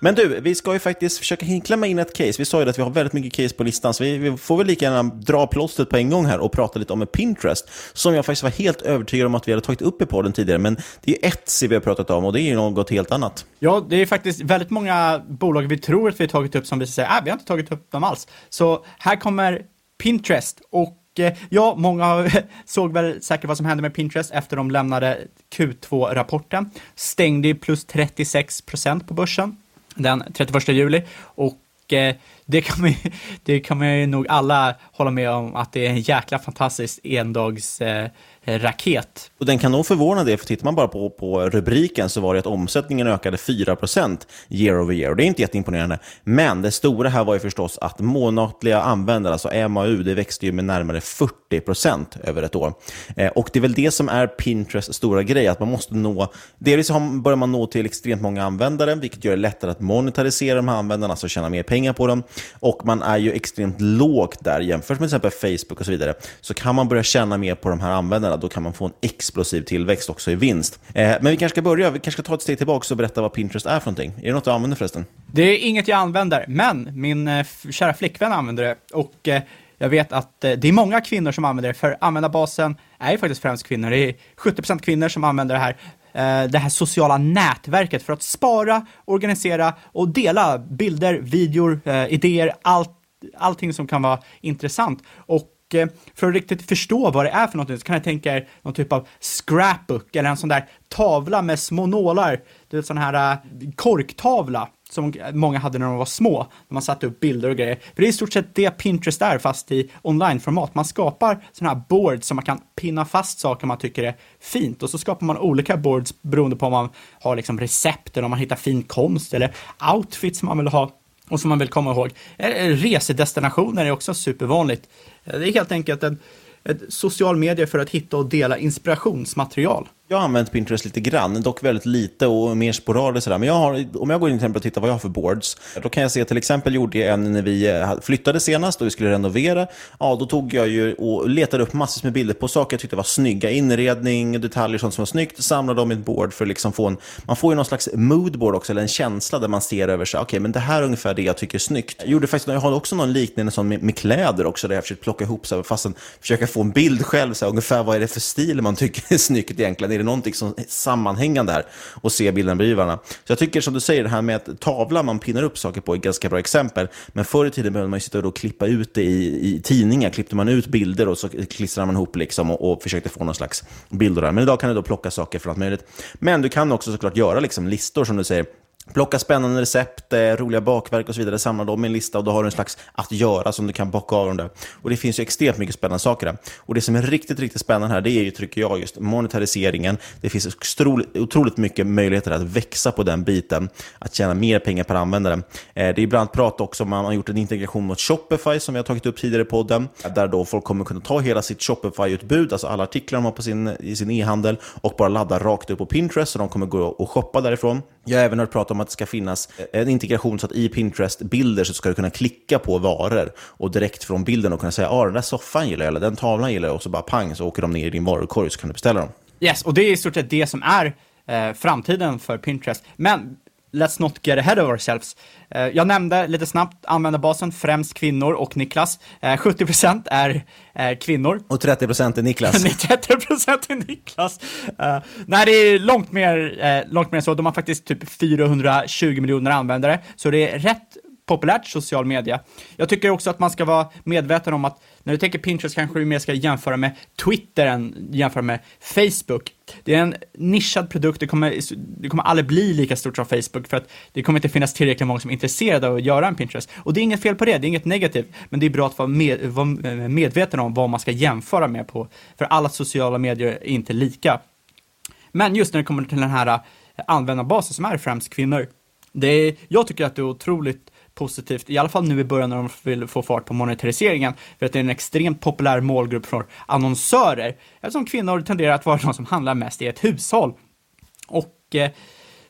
Men du, vi ska ju faktiskt försöka hinkla in ett case. Vi sa ju att vi har väldigt mycket case på listan, så vi, vi får väl lika gärna dra plåstret på en gång här och prata lite om Pinterest, som jag faktiskt var helt övertygad om att vi hade tagit upp i podden tidigare, men det är ett C vi har pratat om och det är ju något helt annat. Ja, det är faktiskt väldigt många bolag vi tror att vi har tagit upp som vi säger, äh, vi har inte tagit upp dem alls. Så här kommer Pinterest och eh, Ja, många såg väl säkert vad som hände med Pinterest efter de lämnade Q2-rapporten. Stängde plus 36 procent på börsen den 31 juli. Och eh, det, kan man, det kan man ju nog alla hålla med om att det är en jäkla fantastisk endags eh, raket. Och den kan nog förvåna det, för tittar man bara på, på rubriken så var det att omsättningen ökade 4% year over year. Och det är inte jätteimponerande. Men det stora här var ju förstås att månatliga användare, alltså MAU, det växte ju med närmare 40% över ett år. Eh, och det är väl det som är Pinterests stora grej, att man måste nå, delvis börjar man nå till extremt många användare, vilket gör det lättare att monetarisera de här användarna, alltså tjäna mer pengar på dem. Och man är ju extremt lågt där jämfört med till exempel Facebook och så vidare. Så kan man börja tjäna mer på de här användarna, då kan man få en explosiv tillväxt också i vinst. Eh, men vi kanske ska börja, vi kanske ska ta ett steg tillbaka och berätta vad Pinterest är för någonting. Är det något du använder förresten? Det är inget jag använder, men min eh, kära flickvän använder det. Och eh, jag vet att eh, det är många kvinnor som använder det, för användarbasen är ju faktiskt främst kvinnor. Det är 70% kvinnor som använder det här eh, det här sociala nätverket för att spara, organisera och dela bilder, videor, eh, idéer, allt, allting som kan vara intressant. Och eh, för att riktigt förstå vad det är för någonting så kan jag tänka er någon typ av scrapbook eller en sån där tavla med små nålar, det är en sån här eh, korktavla som många hade när de var små, när man satte upp bilder och grejer. För det är i stort sett det Pinterest är, fast i onlineformat. Man skapar sådana här boards som man kan pinna fast saker man tycker är fint och så skapar man olika boards beroende på om man har liksom recept eller om man hittar fin konst eller outfits man vill ha och som man vill komma ihåg. Resedestinationer är också supervanligt. Det är helt enkelt en, ett social media för att hitta och dela inspirationsmaterial. Jag har använt Pinterest lite grann, dock väldigt lite och mer sporadiskt. Men jag har, om jag går in till exempel och tittar vad jag har för boards, då kan jag se till exempel gjorde jag en när vi eh, flyttade senast och vi skulle renovera. Ja, då tog jag ju och letade upp massor med bilder på saker jag tyckte var snygga. Inredning, detaljer, sånt som var snyggt. Samlade dem i ett board för att liksom få en, man får ju någon slags moodboard också, eller en känsla där man ser över sig, okej, okay, men det här är ungefär det jag tycker är snyggt. Jag gjorde faktiskt, jag har också någon liknande sån med, med kläder också, där jag försökt plocka ihop, så här, fastän försöka få en bild själv, så här, ungefär vad är det för stil man tycker är snyggt egentligen. Är det någonting som är sammanhängande här och se bilden bredvid varandra. Så jag tycker som du säger, det här med att tavla man pinnar upp saker på är ett ganska bra exempel. Men förr i tiden behövde man ju sitta och klippa ut det i, i tidningar. Klippte man ut bilder och så klistrade man ihop liksom och, och försökte få någon slags bild. Men idag kan du då plocka saker från allt möjligt. Men du kan också såklart göra liksom listor som du säger Plocka spännande recept, eh, roliga bakverk och så vidare, samla dem i en lista och då har du en slags att göra som du kan bocka av dem där. Och det finns ju extremt mycket spännande saker där. Och det som är riktigt, riktigt spännande här, det är ju, tycker jag, just monetariseringen. Det finns otroligt, mycket möjligheter att växa på den biten, att tjäna mer pengar per användare. Eh, det är ibland prat också om att man har gjort en integration mot Shopify, som vi har tagit upp tidigare i podden, där då folk kommer kunna ta hela sitt Shopify-utbud, alltså alla artiklar de har på sin, i sin e-handel, och bara ladda rakt upp på Pinterest, så de kommer gå och shoppa därifrån. Jag har även hört prata om att det ska finnas eh, en integration så att i Pinterest-bilder så ska du kunna klicka på varor och direkt från bilden och kunna säga att ah, den där soffan gillar jag, eller den tavlan gillar jag, och så bara pang så åker de ner i din varukorg så kan du beställa dem. Yes, och det är i stort sett det som är eh, framtiden för Pinterest. Men let's not get ahead of ourselves. Eh, jag nämnde lite snabbt användarbasen, främst kvinnor och Niklas. 70% eh, är, är kvinnor. Och 30% är Niklas. 30% är Niklas. Uh, nej, det är långt mer, långt mer så. De har faktiskt typ 420 miljoner användare, så det är rätt populärt social media. Jag tycker också att man ska vara medveten om att när du tänker Pinterest kanske du mer ska jämföra med Twitter än jämföra med Facebook. Det är en nischad produkt, det kommer, det kommer aldrig bli lika stort som Facebook för att det kommer inte finnas tillräckligt många som är intresserade av att göra en Pinterest. Och det är inget fel på det, det är inget negativt, men det är bra att vara, med, vara medveten om vad man ska jämföra med på, för alla sociala medier är inte lika. Men just när det kommer till den här användarbasen som är främst kvinnor, det är, jag tycker att det är otroligt positivt, i alla fall nu i början när de vill få fart på monetariseringen, för att det är en extremt populär målgrupp för annonsörer, eftersom kvinnor tenderar att vara de som handlar mest i ett hushåll. Och eh,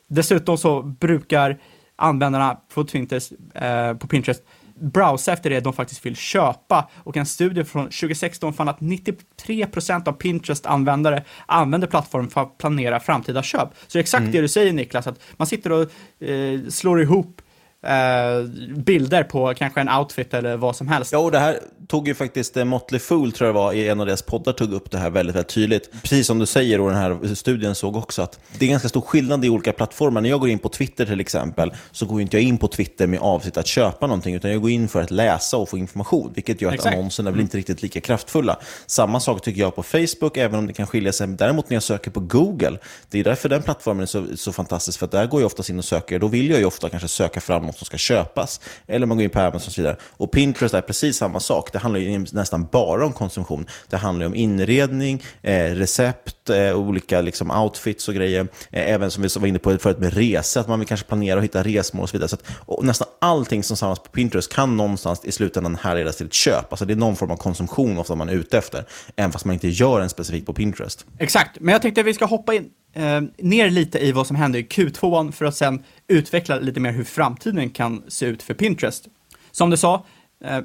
dessutom så brukar användarna på, Pinterest, eh, på Pinterest browsa efter det de faktiskt vill köpa. Och en studie från 2016 fann att 93% av Pinterest-användare använder plattformen för att planera framtida köp. Så exakt mm. det du säger Niklas, att man sitter och eh, slår ihop eh, bilder på kanske en outfit eller vad som helst. Ja, och det här tog ju faktiskt eh, Motley Fool, tror jag det var, i en av deras poddar tog upp det här väldigt, väldigt tydligt. Precis som du säger, och den här studien såg också att det är ganska stor skillnad i olika plattformar. När jag går in på Twitter till exempel, så går inte jag in på Twitter med avsikt att köpa någonting, utan jag går in för att läsa och få information, vilket gör att Exakt. annonserna blir inte riktigt lika kraftfulla. Samma sak tycker jag på Facebook, även om det kan skilja sig. Däremot när jag söker på Google, det är därför den plattformen är så, så fantastisk, för att där går jag oftast in och söker, då vill jag ju ofta kanske söka fram något som ska köpas. Eller man går in på Amazon och så vidare. Och Pinterest är precis samma sak. Det handlar ju nästan bara om konsumtion. Det handlar om inredning, eh, recept, eh, olika liksom, outfits och grejer. Eh, även som vi var inne på förut med resor, att man vill kanske planera och hitta resmål och så vidare. Så att, nästan allting som samlas på Pinterest kan någonstans i slutändan härledas till ett köp. Alltså det är någon form av konsumtion ofta man är ute efter, även fast man inte gör en specifik på Pinterest. Exakt, men jag tänkte att vi ska hoppa in eh, ner lite i vad som hände i Q2 för att sen utveckla lite mer hur framtiden kan se ut för Pinterest. som du sa, eh,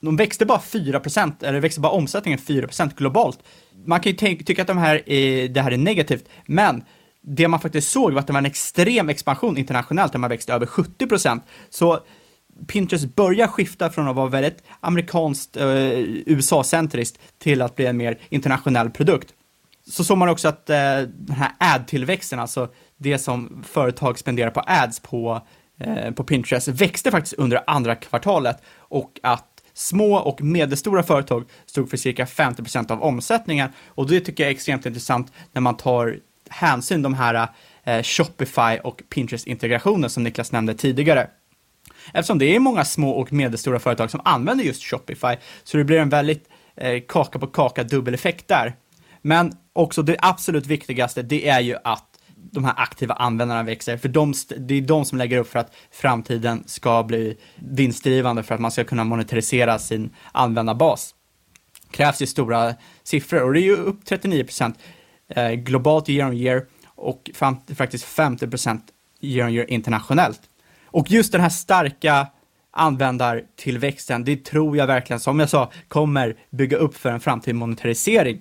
de växte bara 4%, eller växte bara omsättningen 4% globalt. Man kan ju tänk, tycka att de här är, det här är negativt, men det man faktiskt såg var att det var en extrem expansion internationellt där man växte över 70%. Så Pinterest börjar skifta från att vara väldigt amerikanskt, eh, USA-centriskt till att bli en mer internationell produkt. Så såg man också att eh, den här ad-tillväxten, alltså det som företag spenderar på ads på, eh, på Pinterest, växte faktiskt under andra kvartalet och att små och medelstora företag stod för cirka 50% av omsättningen. Och det tycker jag är extremt intressant när man tar hänsyn de här eh, Shopify och Pinterest-integrationen som Niklas nämnde tidigare. Eftersom det är många små och medelstora företag som använder just Shopify, så det blir en väldigt eh, kaka på kaka dubbeleffekt där. Men också det absolut viktigaste, det är ju att de här aktiva användarna växer, för de, det är de som lägger upp för att framtiden ska bli vinstdrivande för att man ska kunna monetarisera sin användarbas. Krävs ju stora siffror och det är ju upp 39 procent eh, globalt year on year och fram, faktiskt 50 procent year on year internationellt. Och just den här starka användartillväxten, det tror jag verkligen, som jag sa, kommer bygga upp för en framtida monetarisering.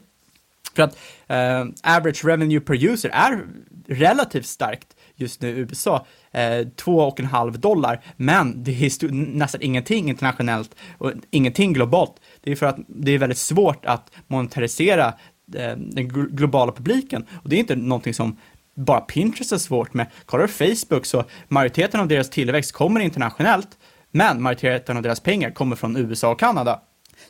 För att eh, average revenue per user är relativt starkt just nu i USA, eh, 2,5 dollar, men det är nästan ingenting internationellt och ingenting globalt. Det är för att det är väldigt svårt att monetarisera eh, den globala publiken och det är inte någonting som bara Pinterest är svårt med. Kollar du Facebook så majoriteten av deras tillväxt kommer internationellt, men majoriteten av deras pengar kommer från USA och Kanada.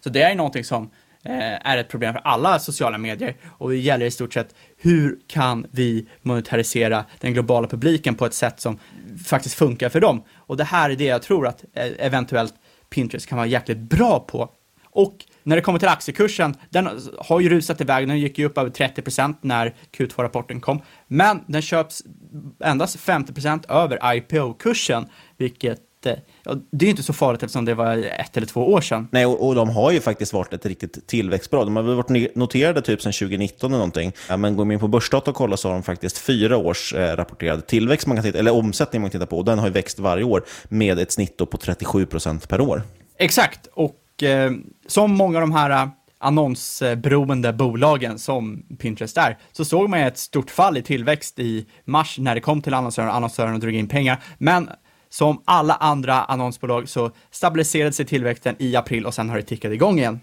Så det är någonting som Eh, är ett problem för alla sociala medier och det gäller i stort sett hur kan vi monetarisera den globala publiken på ett sätt som faktiskt funkar för dem. Och det här är det jag tror att eh, eventuellt Pinterest kan vara jäkligt bra på. Och när det kommer till aktiekursen, den har ju rusat iväg, den gick ju upp över 30% när Q2-rapporten kom, men den köps endast 50% över IPO-kursen, vilket det är inte så farligt eftersom det var ett eller två år sedan. Nej, och, och de har ju faktiskt varit ett riktigt tillväxtbra. De har väl varit noterade typ sedan 2019 eller någonting. men går man in på Börsdata och kollar så har de faktiskt fyra års eh, rapporterad tillväxt, man kan titta, eller omsättning man kan titta på. Och den har ju växt varje år med ett snitt på 37% per år. Exakt, och eh, som många av de här eh, annonsberoende bolagen som Pinterest är, så såg man ett stort fall i tillväxt i mars när det kom till annonsören, annonsören drog in pengar. Men som alla andra annonsbolag så stabiliserade sig tillväxten i april och sen har det tickat igång igen.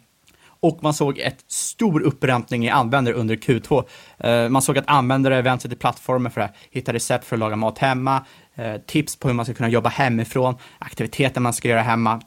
Och man såg ett stor upprämtning i användare under Q2. Eh, man såg att användare vände sig till plattformen för att hitta recept för att laga mat hemma, eh, tips på hur man ska kunna jobba hemifrån, aktiviteter man ska göra hemma.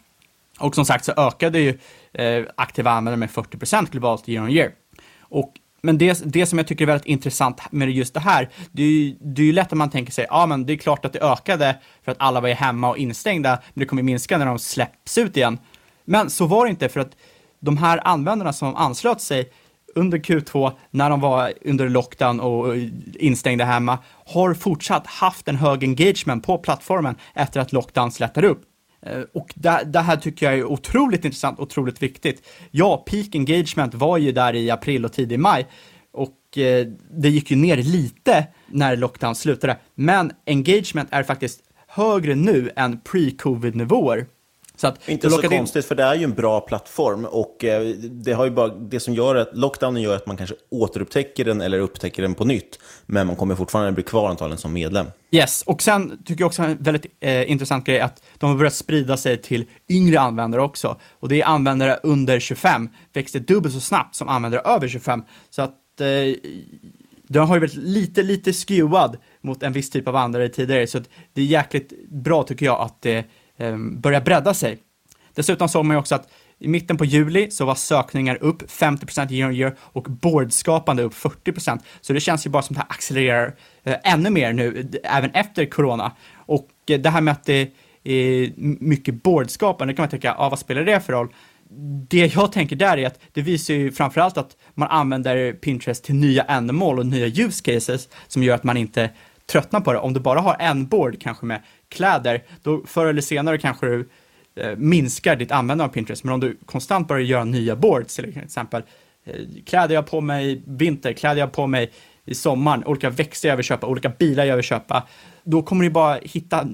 Och som sagt så ökade ju eh, aktiva användare med 40% globalt year on year. Och men det, det som jag tycker är väldigt intressant med just det här, det är ju, det är ju lätt att man tänker sig, ja men det är klart att det ökade för att alla var ju hemma och instängda, men det kommer minska när de släpps ut igen. Men så var det inte, för att de här användarna som anslöt sig under Q2, när de var under lockdown och instängda hemma, har fortsatt haft en hög engagement på plattformen efter att lockdown släpper upp. Eh, och det, det, här tycker jag är otroligt intressant, otroligt viktigt. Ja, peak engagement var ju där i april och tidig maj och eh, det gick ju ner lite när lockdown slutade, men engagement är faktiskt högre nu än pre-covid-nivåer. Så att, inte så konstigt, in... för det är ju en bra plattform och eh, det, har ju bara, det som gör att lockdownen gör att man kanske återupptäcker den eller upptäcker den på nytt, men man kommer fortfarande bli kvar antagligen som medlem. Yes, och sen tycker jag också en väldigt eh, intressant grej att de har börjat sprida sig till yngre användare också. Och det är användare under 25, växte dubbelt så snabbt som användare över 25. Så att eh, den har ju varit lite, lite skewad mot en viss typ av användare tidigare, så det är jäkligt bra tycker jag att det Ehm, börjar bredda sig. Dessutom såg man ju också att i mitten på juli så var sökningar upp 50% year on year och boardskapande upp 40%. Så det känns ju bara som att det här accelererar eh, ännu mer nu, även efter corona. Och eh, det här med att det är mycket boardskapande, kan man tänka, ja vad spelar det för roll? Det jag tänker där är att det visar ju framförallt att man använder Pinterest till nya ändamål och nya use cases som gör att man inte tröttnar på det. Om du bara har en board kanske med kläder, då förr eller senare kanske du eh, minskar ditt användande av Pinterest. Men om du konstant börjar göra nya boards, till exempel, eh, kläder jag på mig i vinter, kläder jag på mig i sommaren, olika växter jag vill köpa, olika bilar jag vill köpa, då kommer du bara hitta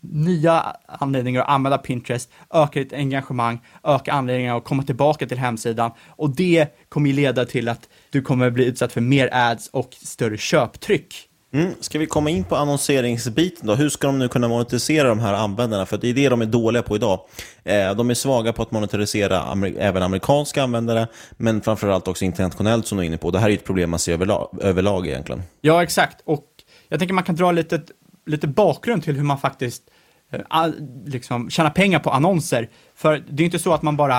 nya anledningar att använda Pinterest, öka ditt engagemang, öka anledningar att komma tillbaka till hemsidan och det kommer ju leda till att du kommer bli utsatt för mer ads och större köptryck. Mm. Ska vi komma in på annonseringsbiten då? Hur ska de nu kunna monetisera de här användarna? För det är det de är dåliga på idag. Eh, de är svaga på att monetarisera även amerikanska användare, men framförallt också internationellt som du är inne på. Det här är ett problem man ser överlag, överlag egentligen. Ja, exakt. Och jag tänker man kan dra lite, lite bakgrund till hur man faktiskt eh, liksom, tjänar pengar på annonser. För det är inte så att man bara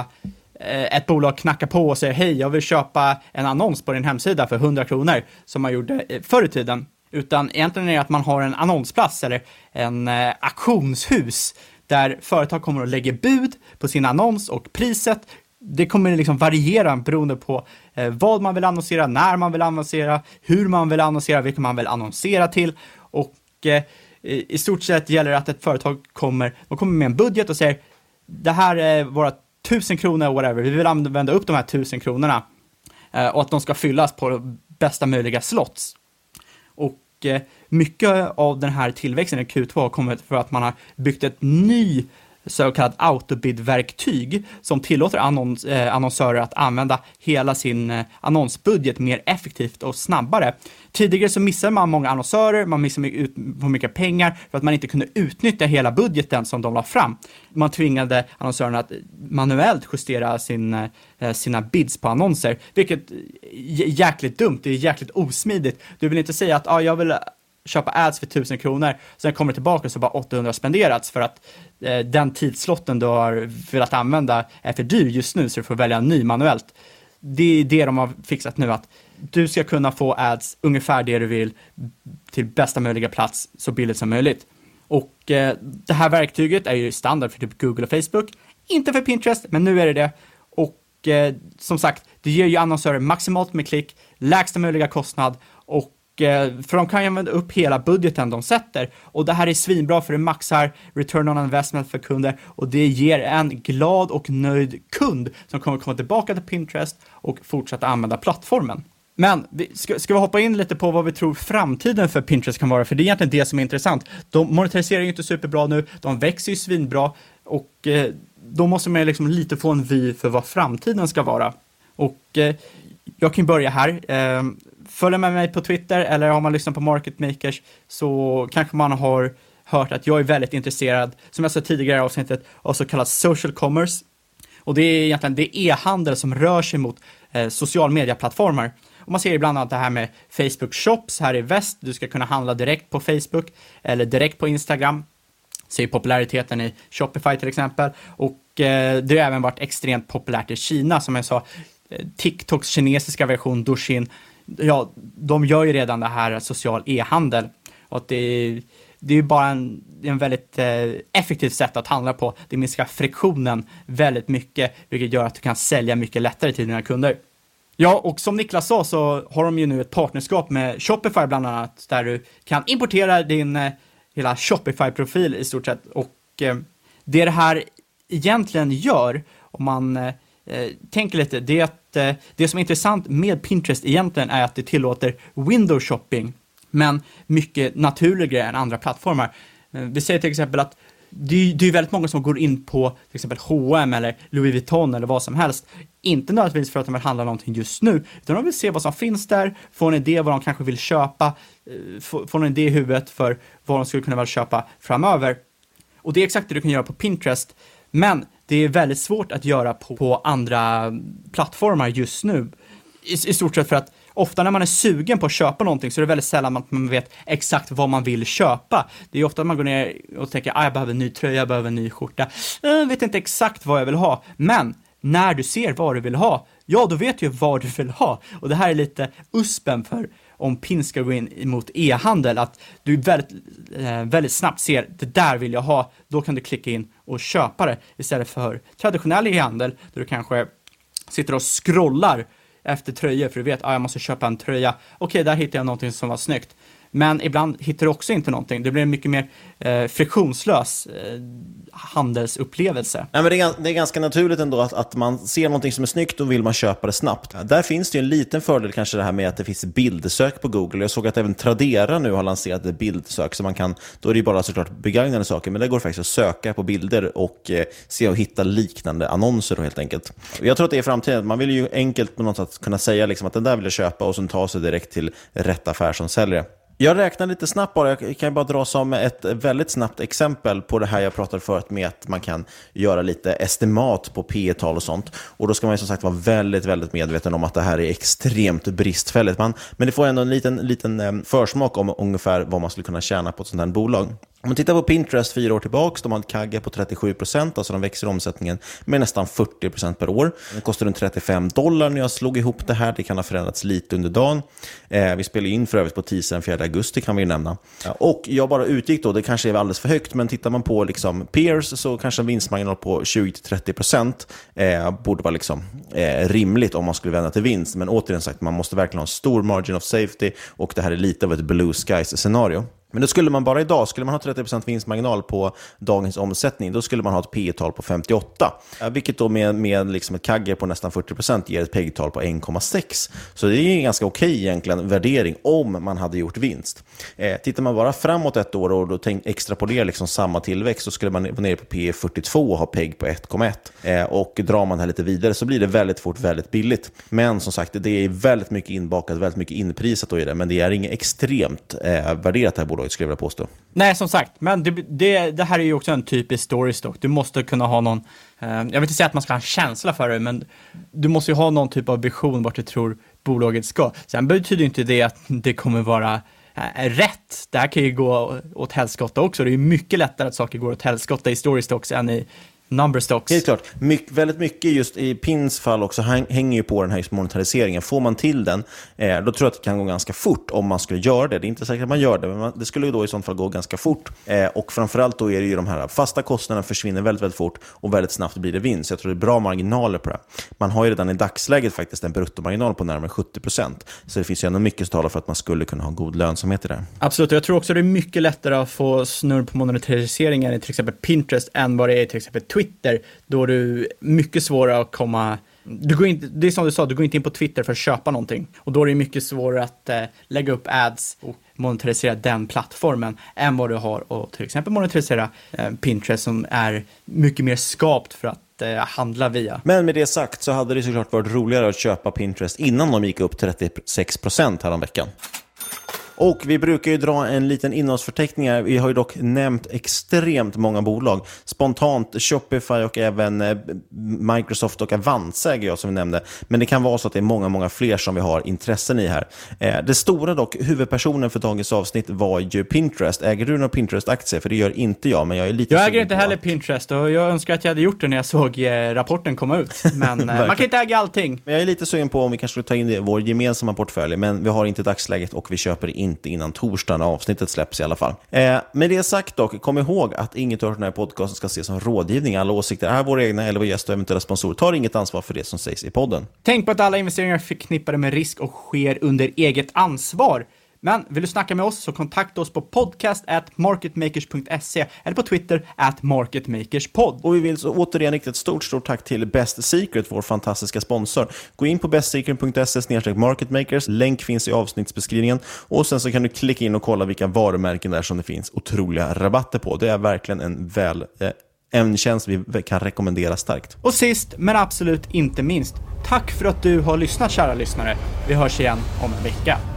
eh, ett bolag knackar på och säger hej, jag vill köpa en annons på din hemsida för 100 kronor, som man gjorde förr i tiden. Utan egentligen är det att man har en annonsplats eller en eh, auktionshus där företag kommer och lägger bud på sin annons och priset. Det kommer liksom variera beroende på eh, vad man vill annonsera, när man vill annonsera, hur man vill annonsera, vilka man vill annonsera till. Och eh, i stort sett gäller det att ett företag kommer, de kommer med en budget och säger det här är våra tusen kronor, whatever, vi vill använda upp de här tusen kronorna eh, och att de ska fyllas på bästa möjliga slots. Och mycket av den här tillväxten i Q2 har kommit för att man har byggt ett ny så kallat autobid-verktyg som tillåter annons, eh, annonsörer att använda hela sin eh, annonsbudget mer effektivt och snabbare. Tidigare så missade man många annonsörer, man missade ut på mycket pengar för att man inte kunde utnyttja hela budgeten som de la fram. Man tvingade annonsörerna att manuellt justera sin, eh, sina bids på annonser, vilket eh, är jäkligt dumt, det är jäkligt osmidigt. Du vill inte säga att ah, jag vill eh, köpa ads för 1000 kronor, sen kommer det tillbaka så bara 800 spenderats för att eh, den tidslotten du har velat använda är för dyr just nu så du får välja en ny manuellt. Det är det de har fixat nu, att du ska kunna få ads ungefär det du vill till bästa möjliga plats så billigt som möjligt. Och eh, det här verktyget är ju standard för typ Google och Facebook, inte för Pinterest, men nu är det det. Och eh, som sagt, det ger ju annonsörer maximalt med klick, lägsta möjliga kostnad och eh, för de kan ju använda upp hela budgeten de sätter. Och det här är svinbra för det maxar return on investment för kunder och det ger en glad och nöjd kund som kommer komma tillbaka till Pinterest och fortsätta använda plattformen. Men ska, ska vi hoppa in lite på vad vi tror framtiden för Pinterest kan vara, för det är egentligen det som är intressant. De monetariserar ju inte superbra nu, de växer ju svinbra och eh, då måste man liksom lite få en vy för vad framtiden ska vara. Och eh, jag kan börja här. Eh, följer med mig på Twitter eller har man lyssnat på Market Makers så kanske man har hört att jag är väldigt intresserad, som jag sa tidigare i avsnittet, av så kallad social commerce. Och det är egentligen det e-handel som rör sig mot eh, social media-plattformar. Och man ser ibland att det här med Facebook Shops här i väst, du ska kunna handla direkt på Facebook eller direkt på Instagram. Ser populariteten i Shopify till exempel. Och eh, det har även varit extremt populärt i Kina, som jag sa. Eh, TikToks kinesiska version Douyin ja, de gör ju redan det här social e-handel och det är, det är ju bara en, en väldigt eh, effektivt sätt att handla på. Det minskar friktionen väldigt mycket, vilket gör att du kan sälja mycket lättare till dina kunder. Ja, och som Niklas sa så har de ju nu ett partnerskap med Shopify bland annat, där du kan importera din eh, hela Shopify-profil i stort sett. Och eh, det det här egentligen gör, om man eh, eh tänker lite, det är att eh, det som är intressant med Pinterest egentligen är att det tillåter window shopping, men mycket naturligare än andra plattformar. Eh, vi säger till exempel att det, det är väldigt många som går in på till exempel H&M eller Louis Vuitton eller vad som helst. Inte nödvändigtvis för att de vill handla någonting just nu, utan de vill se vad som finns där, få en idé vad de kanske vill köpa, eh, få, få en idé i huvudet för vad de skulle kunna vilja köpa framöver. Och det är exakt det du kan göra på Pinterest, men det är väldigt svårt att göra på, på andra plattformar just nu. I, I stort sett för att ofta när man är sugen på att köpa någonting så är det väldigt sällan att man vet exakt vad man vill köpa. Det är ofta att man går ner och tänker, ah, jag behöver en ny tröja, jag behöver en ny skjorta. Jag vet inte exakt vad jag vill ha, men när du ser vad du vill ha, ja, då vet du ju vad du vill ha. Och det här är lite uspen för om PIN ska gå in mot e-handel, att du väldigt, eh, väldigt snabbt ser det där vill jag ha, då kan du klicka in och köpa det istället för traditionell e-handel där du kanske sitter och scrollar efter tröjor för du vet ah, jag måste köpa en tröja. Okej, okay, där hittar jag någonting som var snyggt. Men ibland hittar du också inte någonting. Det blir en mycket mer eh, friktionslös eh, handelsupplevelse. Nej, men det, är, det är ganska naturligt ändå att, att man ser någonting som är snyggt och vill man köpa det snabbt. Där finns det ju en liten fördel kanske det här med att det finns bildsök på Google. Jag såg att även Tradera nu har lanserat ett bildsök, så man kan, då är det ju bara såklart begagnade saker, men det går faktiskt att söka på bilder och eh, se och hitta liknande annonser då, helt enkelt. Jag tror att det är framtiden. Man vill ju enkelt på något sätt kunna säga liksom att den där vill jag köpa och sen ta sig direkt till rätt affär som säljer. Jag räknar lite snabbt bara, jag kan bara dra som ett väldigt snabbt exempel på det här jag pratade förut med att man kan göra lite estimat på P tal och sånt. Och då ska man ju som sagt vara väldigt, väldigt medveten om att det här är extremt bristfälligt. Man, men det får ändå en liten, liten eh, försmak om ungefär vad man skulle kunna tjäna på ett sånt här bolag. Om man tittar på Pinterest fyra år tillbaka, de har ett kagge på 37 procent, alltså de växer omsättningen med nästan 40 procent per år. Det kostar runt 35 dollar när jag slog ihop det här, det kan ha förändrats lite under dagen. Eh, vi spelar in för övrigt på tisdagen 4 augusti kan vi nämna. Och jag bara utgick då, det kanske är alldeles för högt, men tittar man på liksom peers så kanske en vinstmarginal på 20-30 procent eh, borde vara liksom, eh, rimligt om man skulle vända till vinst. Men återigen sagt, man måste verkligen ha en stor margin of safety och det här är lite av ett blue skies-scenario. Men då skulle man bara idag, skulle man ha 30% vinstmarginal på dagens omsättning, då skulle man ha ett P tal på 58. Vilket då med, med liksom ett kagge på nästan 40% ger ett PEG tal på 1,6. Så det är en ganska okej okay, egentligen värdering om man hade gjort vinst. Eh, tittar man bara framåt ett år och då tänk, extrapolerar liksom samma tillväxt så skulle man vara nere på P 42 och ha PEG på 1,1. Eh, och drar man det här lite vidare så blir det väldigt fort väldigt billigt. Men som sagt, det är väldigt mycket inbakat, väldigt mycket inprisat i det, men det är inget extremt eh, värderat det här bolaget skulle jag vilja påstå. Nej, som sagt, men det, det, det här är ju också en typisk story stock. Du måste kunna ha någon, eh, jag vill inte säga att man ska ha en känsla för det, men du måste ju ha någon typ av vision vart du tror bolaget ska. Sen betyder inte det att det kommer vara eh, rätt. Det här kan ju gå åt helskotta också. Det är mycket lättare att saker går åt helskotta i story stocks än i number stocks. Helt klart. My väldigt mycket just i Pins fall också hänger ju på den här monetariseringen. Får man till den, eh, då tror jag att det kan gå ganska fort om man skulle göra det. Det är inte säkert att man gör det, men man, det skulle ju då i sånt fall gå ganska fort. Eh, och framförallt då är det ju de här fasta kostnaderna försvinner väldigt, väldigt fort och väldigt snabbt blir det vinst. Jag tror det är bra marginaler på det. Man har ju redan i dagsläget faktiskt en bruttomarginal på närmare 70 procent. Så det finns ju ändå mycket som talar för att man skulle kunna ha god lönsamhet i det. Absolut, jag tror också det är mycket lättare att få snurr på monetariseringen i till exempel Pinterest än vad det är i till exempel Twitter, då du mycket svårare att komma du går inte, det är som du sa, du går inte in på Twitter för att köpa någonting. Och då är det mycket svårare att eh, lägga upp ads och monetarisera den plattformen än vad du har och till exempel monetarisera eh, Pinterest som är mycket mer skapt för att eh, handla via. Men med det sagt så hade det såklart varit roligare att köpa Pinterest innan de gick upp 36% häromveckan. Och vi brukar ju dra en liten innehållsförteckning här. Vi har ju dock nämnt extremt många bolag. Spontant Shopify och även eh, Microsoft och Avanza äger jag som vi nämnde. Men det kan vara så att det är många, många fler som vi har intressen i här. Eh, det stora dock, huvudpersonen för dagens avsnitt var ju Pinterest. Äger du några Pinterest-aktier? För det gör inte jag, men jag är lite Jag äger inte heller Pinterest och jag önskar att jag hade gjort det när jag såg eh, rapporten komma ut. Men man kan inte äga allting. Men jag är lite sugen på om vi kanske skulle ta in det i vår gemensamma portfölj, men vi har inte dagsläget och vi köper in inte innan torsdag när avsnittet släpps i alla fall. Eh, med det sagt dock, kom ihåg att inget av den här podcasten ska ses som rådgivning. Alla åsikter är våra egna eller vår gäst och eventuella sponsorer tar inget ansvar för det som sägs i podden. Tänk på att alla investeringar är förknippade med risk och sker under eget ansvar. Men vill du snacka med oss så kontakta oss på podcast at marketmakers.se eller på Twitter at marketmakerspod. Och vi vill så återigen rikta ett stort, stort tack till Best Secret, vår fantastiska sponsor. Gå in på bestsecret.se marketmakers, länk finns i avsnittsbeskrivningen och sen så kan du klicka in och kolla vilka varumärken där som det finns otroliga rabatter på. Det är verkligen en väl eh, en tjänst vi kan rekommendera starkt. Och sist, men absolut inte minst, tack för att du har lyssnat kära lyssnare. Vi hörs igen om en vecka.